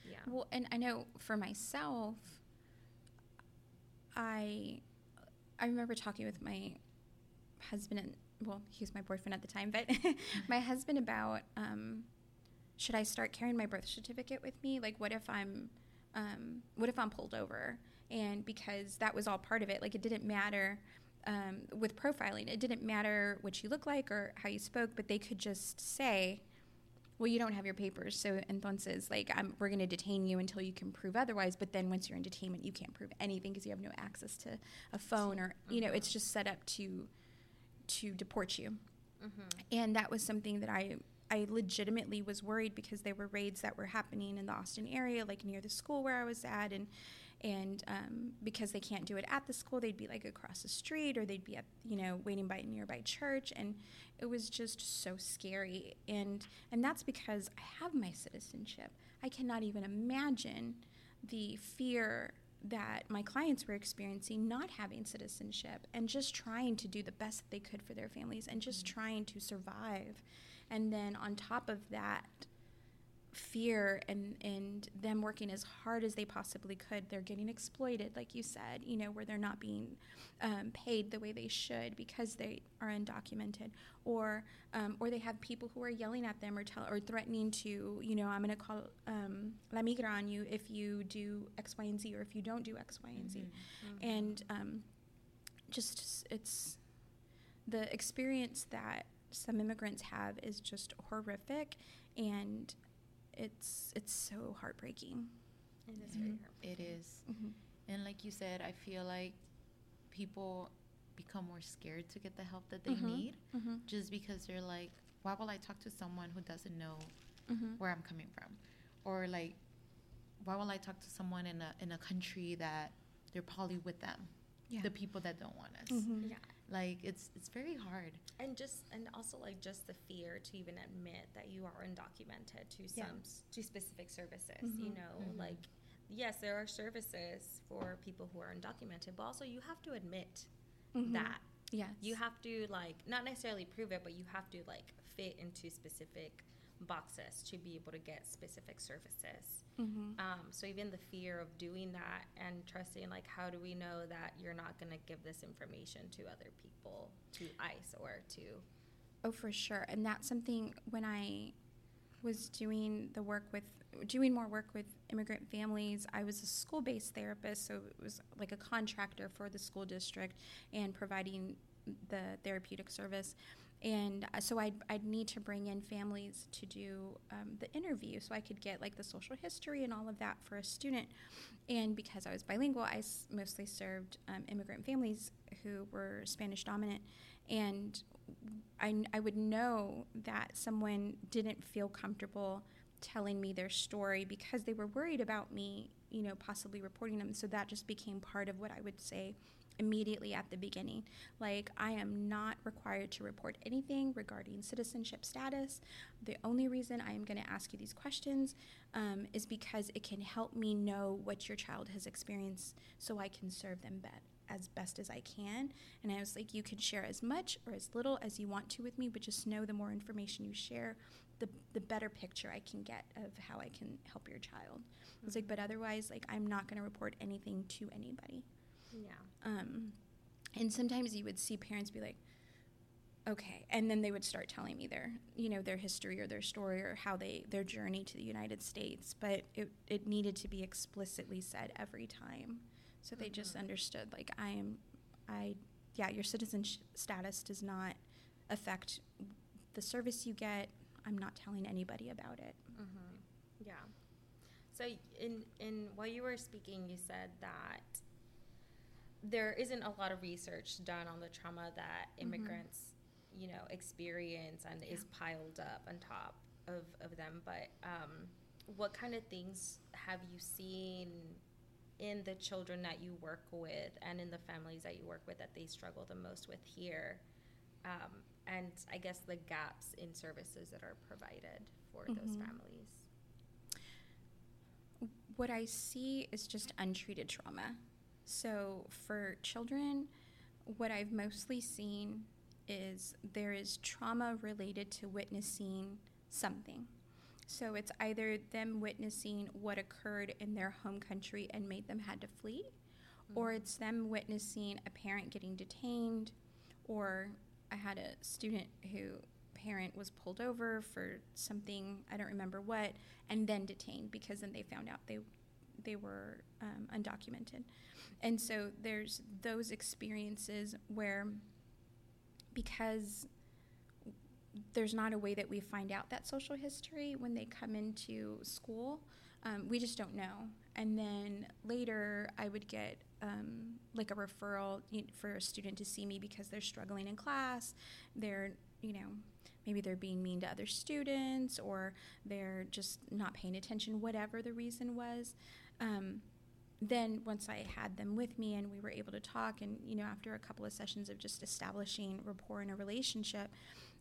yeah. Well, and I know for myself, I I remember talking with my husband and well, he was my boyfriend at the time, but my husband about um, should I start carrying my birth certificate with me? Like, what if I'm um, what if I'm pulled over? And because that was all part of it, like it didn't matter um, with profiling. It didn't matter what you look like or how you spoke, but they could just say, well, you don't have your papers, so entonces, like, I'm, we're going to detain you until you can prove otherwise. But then once you're in detainment, you can't prove anything because you have no access to a phone or, you know, mm-hmm. it's just set up to to deport you. Mm-hmm. And that was something that I I legitimately was worried because there were raids that were happening in the Austin area, like near the school where I was at, and and um, because they can't do it at the school, they'd be like across the street or they'd be at you know waiting by a nearby church, and it was just so scary. And and that's because I have my citizenship. I cannot even imagine the fear that my clients were experiencing not having citizenship and just trying to do the best that they could for their families and just trying to survive. And then on top of that, fear and, and them working as hard as they possibly could. They're getting exploited, like you said, you know, where they're not being um, paid the way they should because they are undocumented, or um, or they have people who are yelling at them or tell or threatening to, you know, I'm going to call um, la migra on you if you do X, Y, and Z, or if you don't do X, Y, and Z, and um, just it's the experience that some immigrants have is just horrific and it's it's so heartbreaking. It is very Mhm. hurtful. It is. Mm-hmm. And like you said, I feel like people become more scared to get the help that they Mhm. need Mm-hmm. just because they're like, why will I talk to someone who doesn't know Mm-hmm. where I'm coming from? Or like, why will I talk to someone in a in a country that they're probably with them, Yeah. the people that don't want us? Mhm. Yeah. Like it's it's very hard. and just and also like just the fear to even admit that you are undocumented to Yeah. some to specific services you Mhm. know Mhm. like yes there are services for people who are undocumented but also you have to admit Mhm. that Yes. you have to like not necessarily prove it but you have to like fit into specific boxes to be able to get specific services Mm-hmm. um, so even the fear of doing that and trusting like how do we know that you're not going to give this information to other people to ice or to Oh, for sure. And that's something when I was doing the work with, doing more work with immigrant families, I was a school based therapist. So it was like a contractor for the school district and providing the therapeutic service. And uh, so I'd, I'd need to bring in families to do um, the interview so I could get like the social history and all of that for a student. And because I was bilingual, I s- mostly served um, immigrant families who were Spanish dominant. And I, I would know that someone didn't feel comfortable telling me their story because they were worried about me, you know, possibly reporting them. So that just became part of what I would say immediately at the beginning. Like, I am not required to report anything regarding citizenship status. The only reason I am going to ask you these questions um, is because it can help me know what your child has experienced so I can serve them better as best as I can. And I was like, you can share as much or as little as you want to with me, but just know the more information you share, the, the better picture I can get of how I can help your child. I was like, but otherwise, like, I'm not going to report anything to anybody. Yeah Um, and sometimes you would see parents be like, okay, and then they would start telling me their, you know, their history or their story or how they their journey to the United States, but it it needed to be explicitly said every time, so they just Mhm. understood like I am, I, yeah, your citizen sh- status does not affect the service you get. I'm not telling anybody about it. Mm-hmm. Yeah. So in in while you were speaking, you said that there isn't a lot of research done on the trauma that Mhm. immigrants, you know, experience and is piled up on top of, of them. But um, what kind of things have you seen in the children that you work with and in the families that you work with that they struggle the most with here? Um, and I guess the gaps in services that are provided for those Mhm. families. what I see is just untreated trauma. So for children, what I've mostly seen is there is trauma related to witnessing something. So it's either them witnessing what occurred in their home country and made them had to flee, or Mhm. it's them witnessing a parent getting detained, or I had a student who parent was pulled over for something I don't remember what, and then detained because then they found out they they were um, undocumented. And so there's those experiences where, because there's not a way that we find out that social history when they come into school, um, we just don't know. And then later, I would get um, like a referral for a student to see me because they're struggling in class. They're, you know, maybe they're being mean to other students or they're just not paying attention, whatever the reason was. Um, then once I had them with me and we were able to talk, and you know, after a couple of sessions of just establishing rapport in a relationship,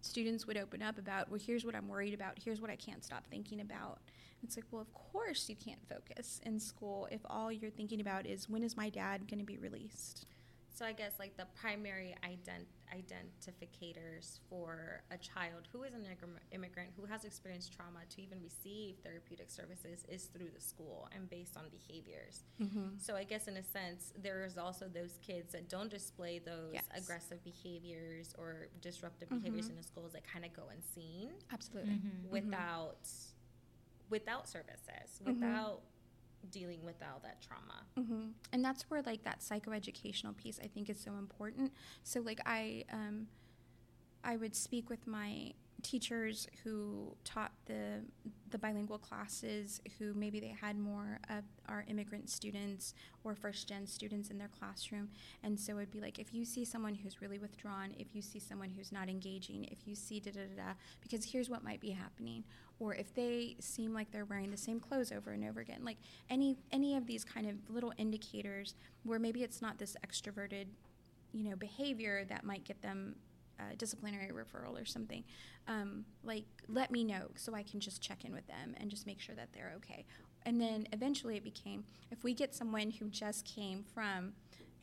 students would open up about, well, here's what I'm worried about. Here's what I can't stop thinking about. It's like, well, of course you can't focus in school if all you're thinking about is when is my dad going to be released. So I guess like the primary ident- identificators for a child who is an immigrant who has experienced trauma to even receive therapeutic services is through the school and based on behaviors. Mm-hmm. So I guess in a sense, there is also those kids that don't display those Yes. aggressive behaviors or disruptive behaviors Mhm. in the schools that kind of go unseen Absolutely. Mhm. without without services, without dealing with all that trauma. hmm And that's where like that psychoeducational piece I think is so important. So like I um, I would speak with my teachers who taught the the bilingual classes who maybe they had more of our immigrant students or first gen students in their classroom. And so it'd be like if you see someone who's really withdrawn if you see someone who's not engaging if you see da da da da because here's what might be happening. Or if they seem like they're wearing the same clothes over and over again. Like any any of these kind of little indicators where maybe it's not this extroverted you know behavior that might get them a disciplinary referral or something um, like let me know so i can just check in with them and just make sure that they're okay and then eventually it became if we get someone who just came from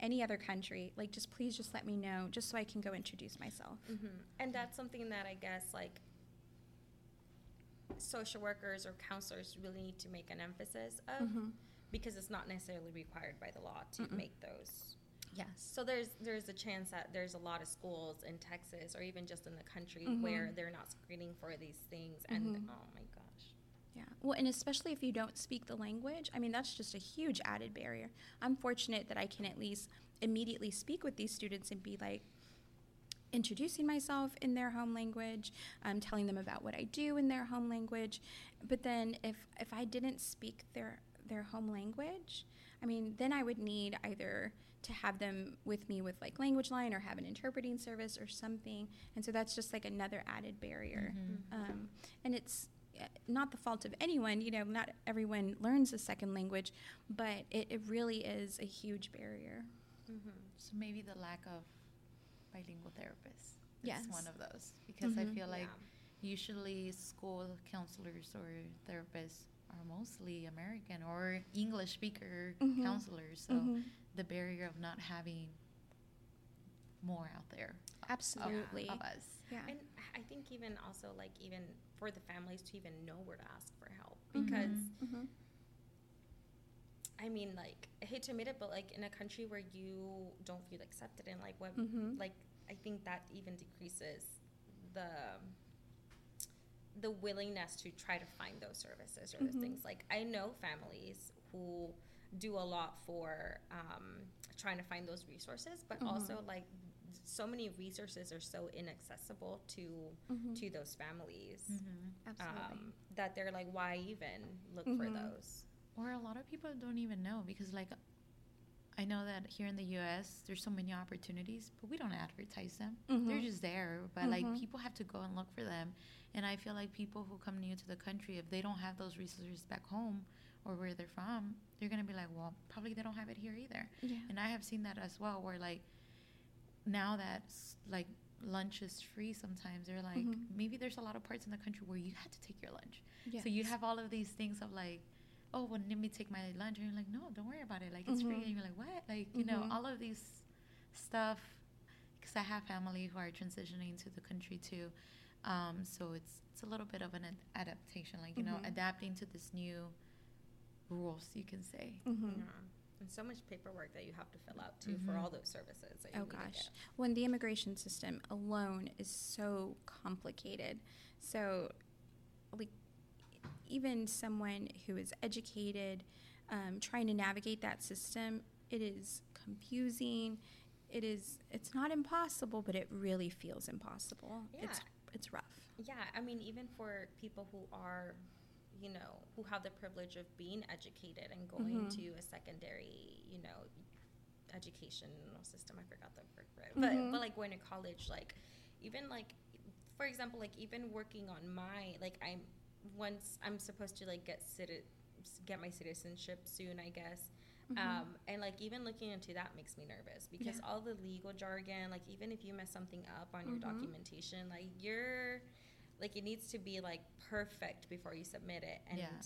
any other country like just please just let me know just so i can go introduce myself hmm And that's something that I guess like social workers or counselors really need to make an emphasis of Mhm. because it's not necessarily required by the law to Mm-mm. make those. Yes So there's there's a chance that there's a lot of schools in Texas or even just in the country Mhm. where they're not screening for these things and Mhm. oh my gosh. Yeah. Well, and especially if you don't speak the language, I mean, that's just a huge added barrier. I'm fortunate that I can at least immediately speak with these students and be like, introducing myself in their home language, um, telling them about what I do in their home language. But then if, if I didn't speak their, their home language, I mean, then I would need either to have them with me with like language line or have an interpreting service or something. And so that's just like another added barrier. Mhm. Um, and it's uh, not the fault of anyone, you know, not everyone learns a second language, but it, it really is a huge barrier. Mm-hmm. So maybe the lack of bilingual therapists. Yes. Is one of those because I Mhm. feel like usually school counselors or therapists are mostly American or English speaker Mhm. counselors. So Mhm. The barrier of not having more out there Absolutely. of, us. Yeah. And I think even also like even for the families to even know where to ask for help Mhm. because Mhm. I mean like I hate to admit it but like in a country where you don't feel accepted and like what Mhm. like I think that even decreases the the willingness to try to find those services or those Mhm. things like I know families who do a lot for um, trying to find those resources but Mhm. also like so many resources are so inaccessible to Mhm. to those families Mm-hmm. Absolutely. um, that they're like why even look for Mhm. those Or a lot of people don't even know because, like, I know that here in the U.S. there's so many opportunities, but we don't advertise them. They're Mhm. just there, but like Mhm. people have to go and look for them. And I feel like people who come new to the country, if they don't have those resources back home or where they're from, they're gonna be like, well, probably they don't have it here either. yeah. And I have seen that as well, where like now that like lunch is free, sometimes they're like, Mhm. maybe there's a lot of parts in the country where you had to take your lunch. Yes. So you have all of these things of like, oh, well, let me take my lunch. And you're like, no, don't worry about it. Like, it's free. Mhm. And you're like, what? Like, you know, Mhm. all of these stuff. Because I have family who are transitioning to the country too. Um, so it's it's a little bit of an ad- adaptation, like, you know, Mhm. adapting to this new rules, you can say. Mhm. Yeah. and so much paperwork that you have to fill out too for Mhm. all those services that you Oh need to gosh. get. When the immigration system alone is so complicated. So like even someone who is educated um, trying to navigate that system, it is confusing. It is. It's not impossible, but it really feels impossible. It's Yeah. it's rough. Yeah, I mean, even for people who are, you know, who have the privilege of being educated and going Mhm. to a secondary, you know, educational system. I forgot the word for it, but Mhm. but like going to college, like even like, for example, like even working on my like I'm once I'm supposed to like get citi- get my citizenship soon, I guess. Mhm. Um, and like even looking into that makes me nervous because Yeah. all the legal jargon, like even if you mess something up on your Mhm. documentation, like you're like it needs to be like perfect before you submit it. And Yeah.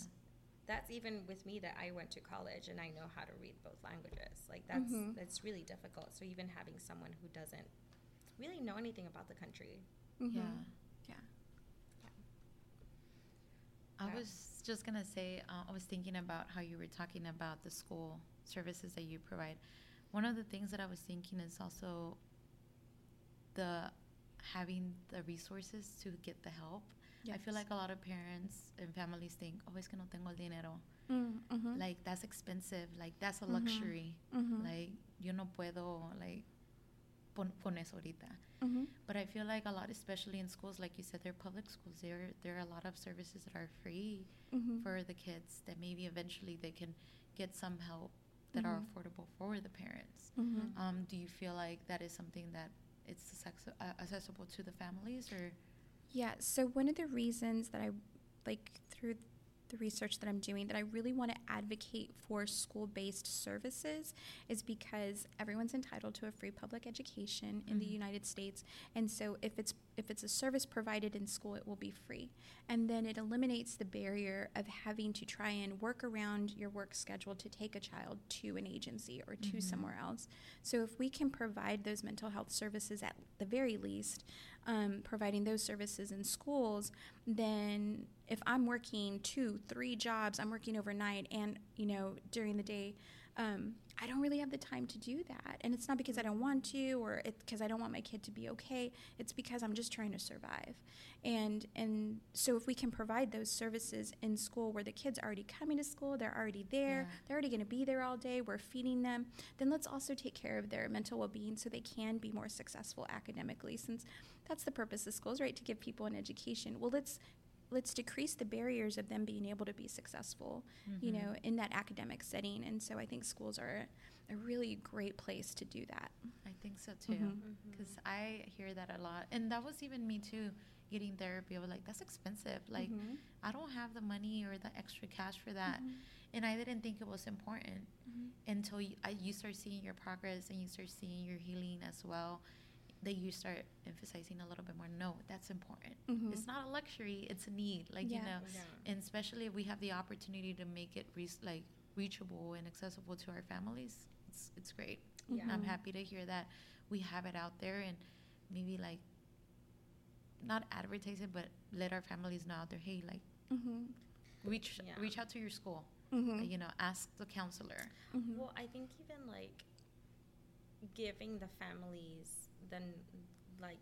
that's even with me that I went to college and I know how to read both languages. Like that's Mhm. that's really difficult. So even having someone who doesn't really know anything about the country. Mhm. Yeah. Yeah. I was just gonna say, uh, I was thinking about how you were talking about the school services that you provide. One of the things that I was thinking is also the having the resources to get the help. I feel like a lot of parents and families think, "Oh, es que no tengo el dinero." Mm, mhm. Like that's expensive. Like that's a Mhm. luxury. Mhm. Like yo no puedo like pon, con eso ahorita. Mhm. But I feel like a lot, especially in schools, like you said, they're public schools. There, there are a lot of services that are free Mhm. for the kids that maybe eventually they can get some help that are Mhm. affordable for the parents. Um, do you feel like that is something that it's uh, accessible to the families, or Yeah. So one of the reasons that I like through the research that I'm doing that I really want to advocate for school-based services is because everyone's entitled to a free public education in the Mhm. United States and so if it's if it's a service provided in school it will be free and then it eliminates the barrier of having to try and work around your work schedule to take a child to an agency or to Mhm. somewhere else so if we can provide those mental health services at the very least um, providing those services in schools, then if I'm working two, three jobs, I'm working overnight and, you know, during the day, um, I don't really have the time to do that. And it's not because I don't want to or it's because I don't want my kid to be okay. It's because I'm just trying to survive. And and so if we can provide those services in school where the kids are already coming to school, they're already there, Yeah. they're already going to be there all day, we're feeding them, then let's also take care of their mental well-being so they can be more successful academically since that's the purpose of schools, right? To give people an education. Well, let's let's decrease the barriers of them being able to be successful, you Mhm. know, in that academic setting. And so I think schools are a really great place to do that. I think so too. Mhm. Because I hear that a lot, and that was even me too. Getting therapy, I was like, "That's expensive. Like, Mhm. I don't have the money or the extra cash for that." Mhm. And I didn't think it was important Mhm. until you, I, you start seeing your progress and you start seeing your healing as well. That you start emphasizing a little bit more. No, that's important. Mhm. It's not a luxury; it's a need. Like you know, Yeah. and especially if we have the opportunity to make it re- like reachable and accessible to our families. It's it's great. Yeah. I'm Mhm. happy to hear that we have it out there and maybe like not advertise it, but let our families know out there. Hey, like Mhm. reach Yeah. reach out to your school. Mhm. Uh, you know, ask the counselor. Mhm. Well, I think even like giving the families then like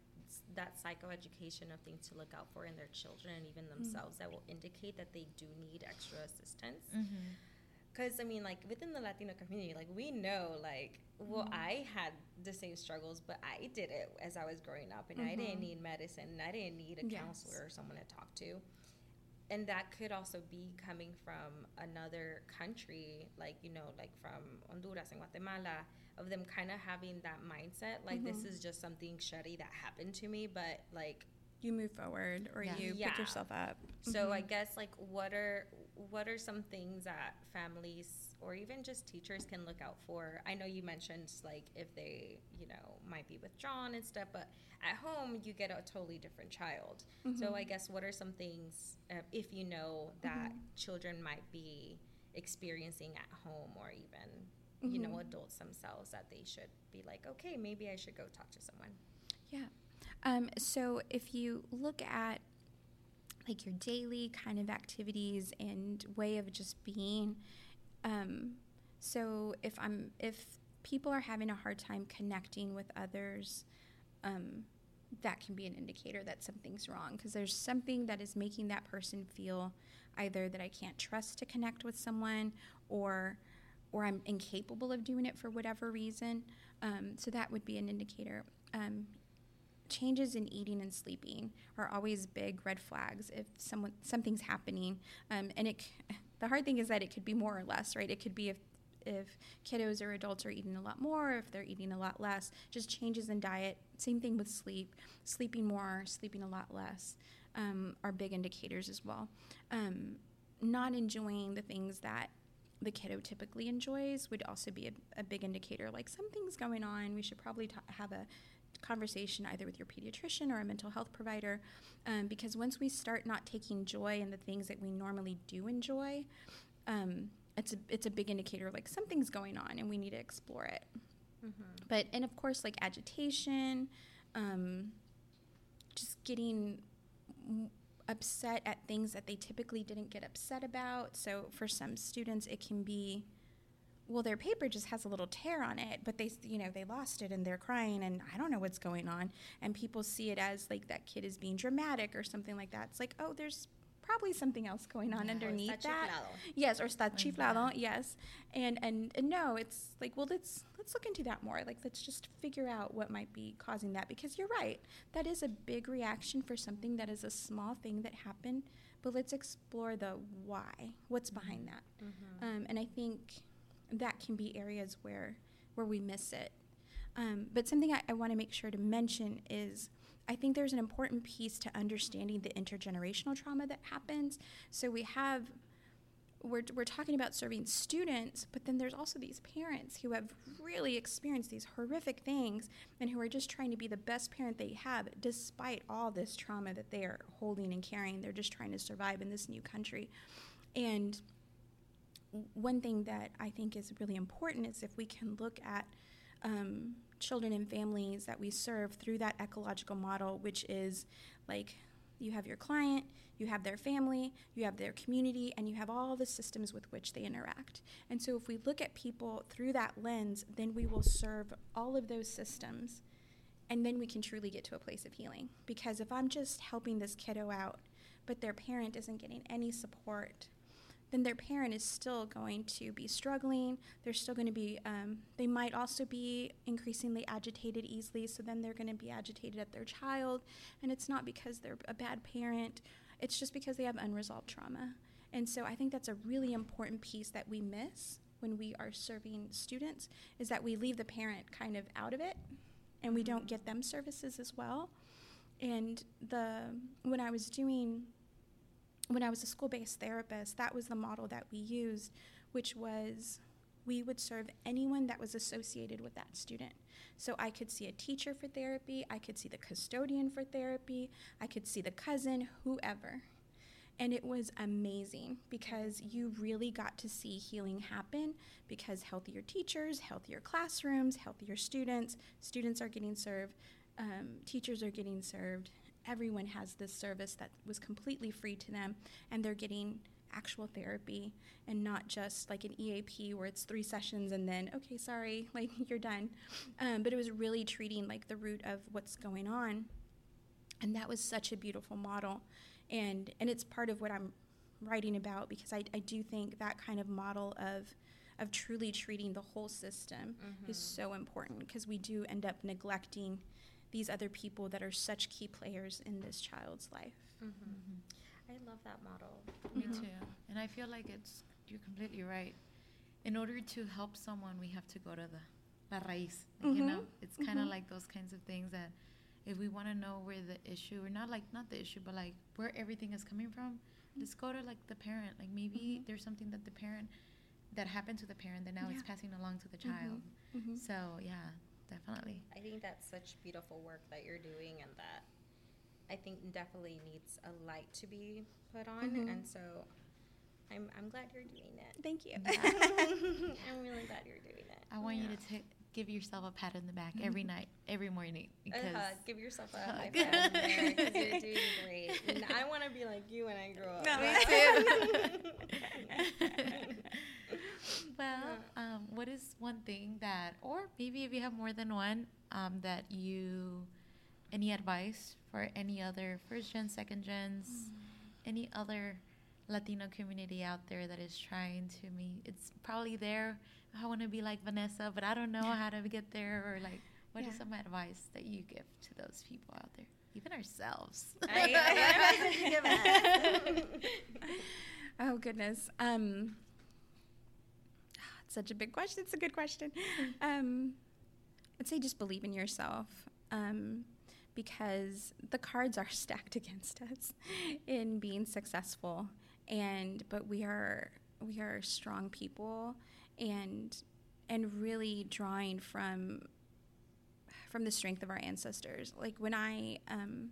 that psychoeducation of things to look out for in their children and even themselves that will indicate that they do need extra assistance. Mm-hmm. Because I mean, like within the Latino community, like we know, like well, Mhm. I had the same struggles, but I did it as I was growing up, and I didn't Mhm. need medicine, and I didn't need a Yes. counselor or someone to talk to. And that could also be coming from another country, like you know, like from Honduras and Guatemala, of them kind of having that mindset, like this Mhm. is just something shitty that happened to me, but like You move forward or Yeah. you Yeah. pick yourself up. so I Mhm. guess like what are what are some things that families or even just teachers can look out for? I know you mentioned like if they, you know, might be withdrawn and stuff, but at home you get a totally different child. So Mhm. I guess what are some things uh, if you know that Mhm. children might be experiencing at home or even you know Mhm. adults themselves that they should be like, okay, maybe I should go talk to someone. Yeah. Um, so if you look at like your daily kind of activities and way of just being, um, so if I'm if people are having a hard time connecting with others, um, that can be an indicator that something's wrong because there's something that is making that person feel either that I can't trust to connect with someone or or I'm incapable of doing it for whatever reason. Um, so that would be an indicator. Um, changes in eating and sleeping are always big red flags if someone something's happening. Um, and it the hard thing is that it could be more or less, right? It could be if if kiddos or adults are eating a lot more, if they're eating a lot less, just changes in diet. Same thing with sleep, sleeping more, sleeping a lot less um, are big indicators as well. Um, not enjoying the things that the kiddo typically enjoys would also be a, a big indicator. Like something's going on, we should probably ta have a conversation either with your pediatrician or a mental health provider um, because once we start not taking joy in the things that we normally do enjoy, um, it's a it's a big indicator like something's going on and we need to explore it. Mm-hmm. But and of course like agitation, um, just getting upset at things that they typically didn't get upset about. So for some students it can be well their paper just has a little tear on it but they you know they lost it and they're crying and i don't know what's going on. And people see it as like that kid is being dramatic or something like that. It's like oh there's probably something else going on Yeah. underneath that chiflado. yes or está chiflado yes. And, and and no it's like well let's let's look into that more. Like let's just figure out what might be causing that. Because you're right that is a big reaction for something that is a small thing that happened. But let's explore the why what's behind that. Mm-hmm. um, and I think that can be areas where where we miss it. Um, but something I, I want to make sure to mention is I think there's an important piece to understanding the intergenerational trauma that happens. So we have we're, we're talking about serving students, but then there's also these parents who have really experienced these horrific things and who are just trying to be the best parent they have despite all this trauma that they are holding and carrying. They're just trying to survive in this new country. And one thing that I think is really important is if we can look at um, children and families that we serve through that ecological model, which is like you have your client, you have their family, you have their community, and you have all the systems with which they interact. And so if we look at people through that lens, then we will serve all of those systems. And then we can truly get to a place of healing. Because if I'm just helping this kiddo out, but their parent isn't getting any support, then their parent is still going to be struggling. They're still going to be, um, they might also be increasingly agitated easily. So then they're going to be agitated at their child. And it's not because they're a bad parent, it's just because they have unresolved trauma. And so I think that's a really important piece that we miss when we are serving students is that we leave the parent kind of out of it and we don't get them services as well. And the when I was doing when I was a school-based therapist, that was the model that we used, which was we would serve anyone that was associated with that student. So I could see a teacher for therapy, I could see the custodian for therapy, I could see the cousin, whoever. And it was amazing because you really got to see healing happen because healthier teachers, healthier classrooms, healthier students, students are getting served, um, teachers are getting served. Everyone has this service that was completely free to them, and they're getting actual therapy and not just like an EAP where it's three sessions and then, okay, sorry, like you're done. Um, but it was really treating like the root of what's going on. And that was such a beautiful model. And, and it's part of what I'm writing about because I, I do think that kind of model of, of truly treating the whole system is so important because we do end up neglecting these other people that are such key players in this child's life. Mm-hmm. I love that model. Me too. And I feel like it's you're completely right. In order to help someone, we have to go to the la raíz. Like, You Mhm. know, it's kind of Mhm. like those kinds of things that if we want to know where the issue, or not like not the issue, but like where everything is coming from, let's go to like the parent. Like maybe Mhm. there's something that the parent that happened to the parent that now it's Yeah. passing along to the child. Mhm. So yeah, definitely. I think that's such beautiful work that you're doing, and that I think definitely needs a light to be put on. Mhm. And so, I'm I'm glad you're doing it. Thank you. I'm really glad you're doing it. I want you to ta give yourself a pat on the back every night, every morning A because hug. Give yourself a high Hug. five there 'cause you're doing great. And I want to be like you when I grow up. No, me well, um, what is one thing that, or maybe if you have more than one, um, that you, any advice for any other first gen, second gens, any other Latino community out there that is trying to meet. It's probably there. I want to be like Vanessa, but I don't know how to get there. Or like, what is Yeah. some advice that you give to those people out there, even ourselves? Oh goodness. Um, it's such a big question. It's a good question. Um, I'd say just believe in yourself, um, because the cards are stacked against us in being successful, and but we are we are strong people, and and really drawing from from the strength of our ancestors. Like when I, um,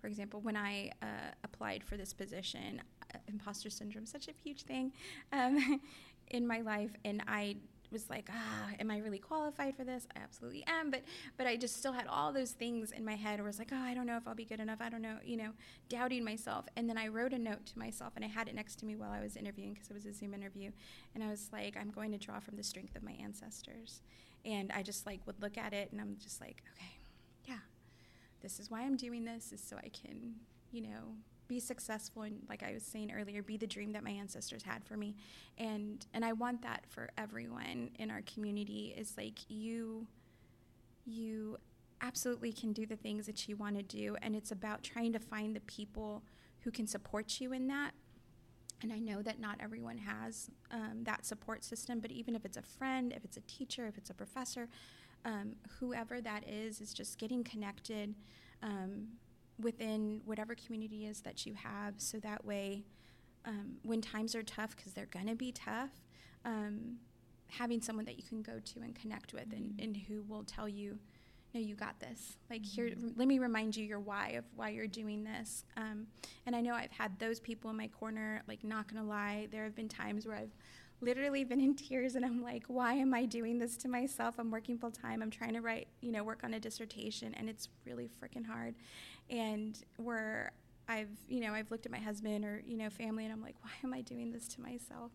for example, when I uh, applied for this position, uh, imposter syndrome such a huge thing um, in my life, and I was like, ah, am I really qualified for this? I absolutely am, but but I just still had all those things in my head where it's like, oh, I don't know if I'll be good enough. I don't know, you know, doubting myself. And then I wrote a note to myself, and I had it next to me while I was interviewing because it was a Zoom interview, and I was like, I'm going to draw from the strength of my ancestors, and I just like would look at it, and I'm just like, okay, yeah, this is why I'm doing this, is so I can, you know, be successful and like I was saying earlier, be the dream that my ancestors had for me. And and I want that for everyone in our community is like you you absolutely can do the things that you want to do and it's about trying to find the people who can support you in that and I know that not everyone has um, that support system, but even if it's a friend, if it's a teacher, if it's a professor, um, whoever that is, is just getting connected um, within whatever community is that you have. So that way, um, when times are tough, because they're going to be tough, um, having someone that you can go to and connect with and, and who will tell you, no, you got this. Like, here, let me remind you your why of why you're doing this. Um, and I know I've had those people in my corner, like, not gonna lie, there have been times where I've literally been in tears and I'm like, why am I doing this to myself? I'm working full time. I'm trying to write, you know, work on a dissertation and it's really freaking hard. And where I've, you know, I've looked at my husband or, you know, family and I'm like, why am I doing this to myself?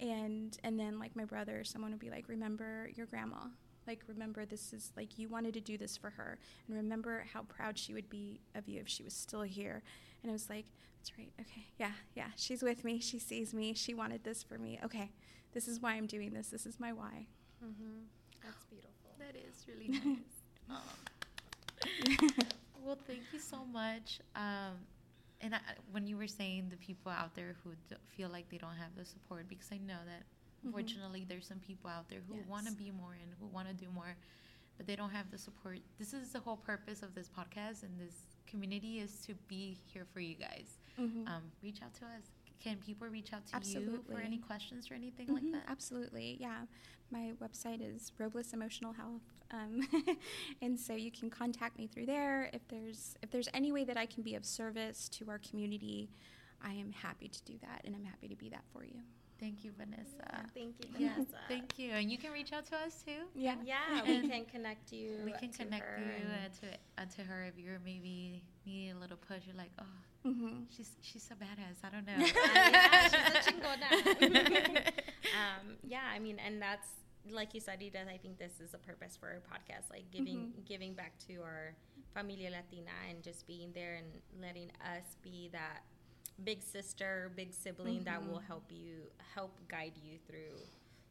And and then like my brother someone would be like, remember your grandma. Like remember this is like you wanted to do this for her and remember how proud she would be of you if she was still here. And I was like, that's right. Okay. Yeah. Yeah. She's with me. She sees me. She wanted this for me. Okay. This is why I'm doing this. This is my why. Mm-hmm. That's beautiful. That is really nice. well, thank you so much. Um, and I, when you were saying the people out there who d- feel like they don't have the support, because I know that Mhm. unfortunately there's some people out there who want to be more and who want to do more, but they don't have the support. This is the whole purpose of this podcast and this community is to be here for you guys. Mhm. Um, reach out to us. Can people reach out to you for any questions or anything Mhm, like that? Absolutely, yeah. My website is Robles Emotional Health, um, and so you can contact me through there. If there's if there's any way that I can be of service to our community, I am happy to do that, and I'm happy to be that for you. Thank you, Vanessa. Thank you, Yeah, Vanessa. thank you. And you can reach out to us too. Yeah. Yeah, we can connect you. We can to connect her you uh, to uh, to her if you're maybe needing a little push. You're like, oh, Mm-hmm. she's she's so badass. I don't know. yeah, she's a chingona. um, yeah, I mean, and that's like you said, Ida. I think this is a purpose for our podcast, like giving Mhm. giving back to our familia latina and just being there and letting us be that big sister, big sibling that will help you help guide you through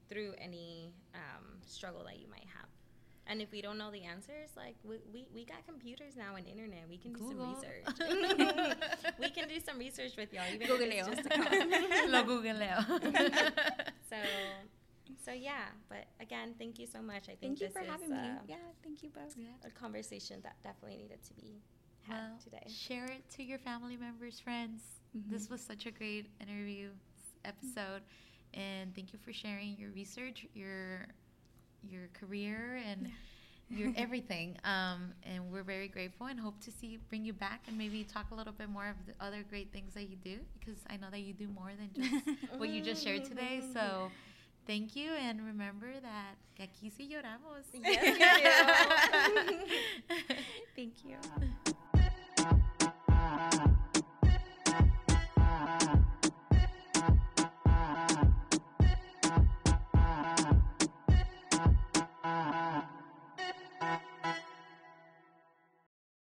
through any um, struggle that you might have. And if we don't know the answers, like we, we, we got computers now and internet, we can do Google. some research. we can do some research with y'all, even Googleo. Lo googleo. So, so yeah. But again, thank you so much. I think Thank you for is having me. uh, Yeah, thank you both. yeah. a conversation that definitely needed to be had Well, today. share it to your family members, friends. This was such a great interview episode, and thank you for sharing your research, your your career and yeah. your everything. Um, and we're very grateful and hope to see bring you back and maybe talk a little bit more of the other great things that you do because I know that you do more than just what you just shared today. Mm-hmm. So. Thank you, and remember that aquí sí lloramos. Yes, Thank you.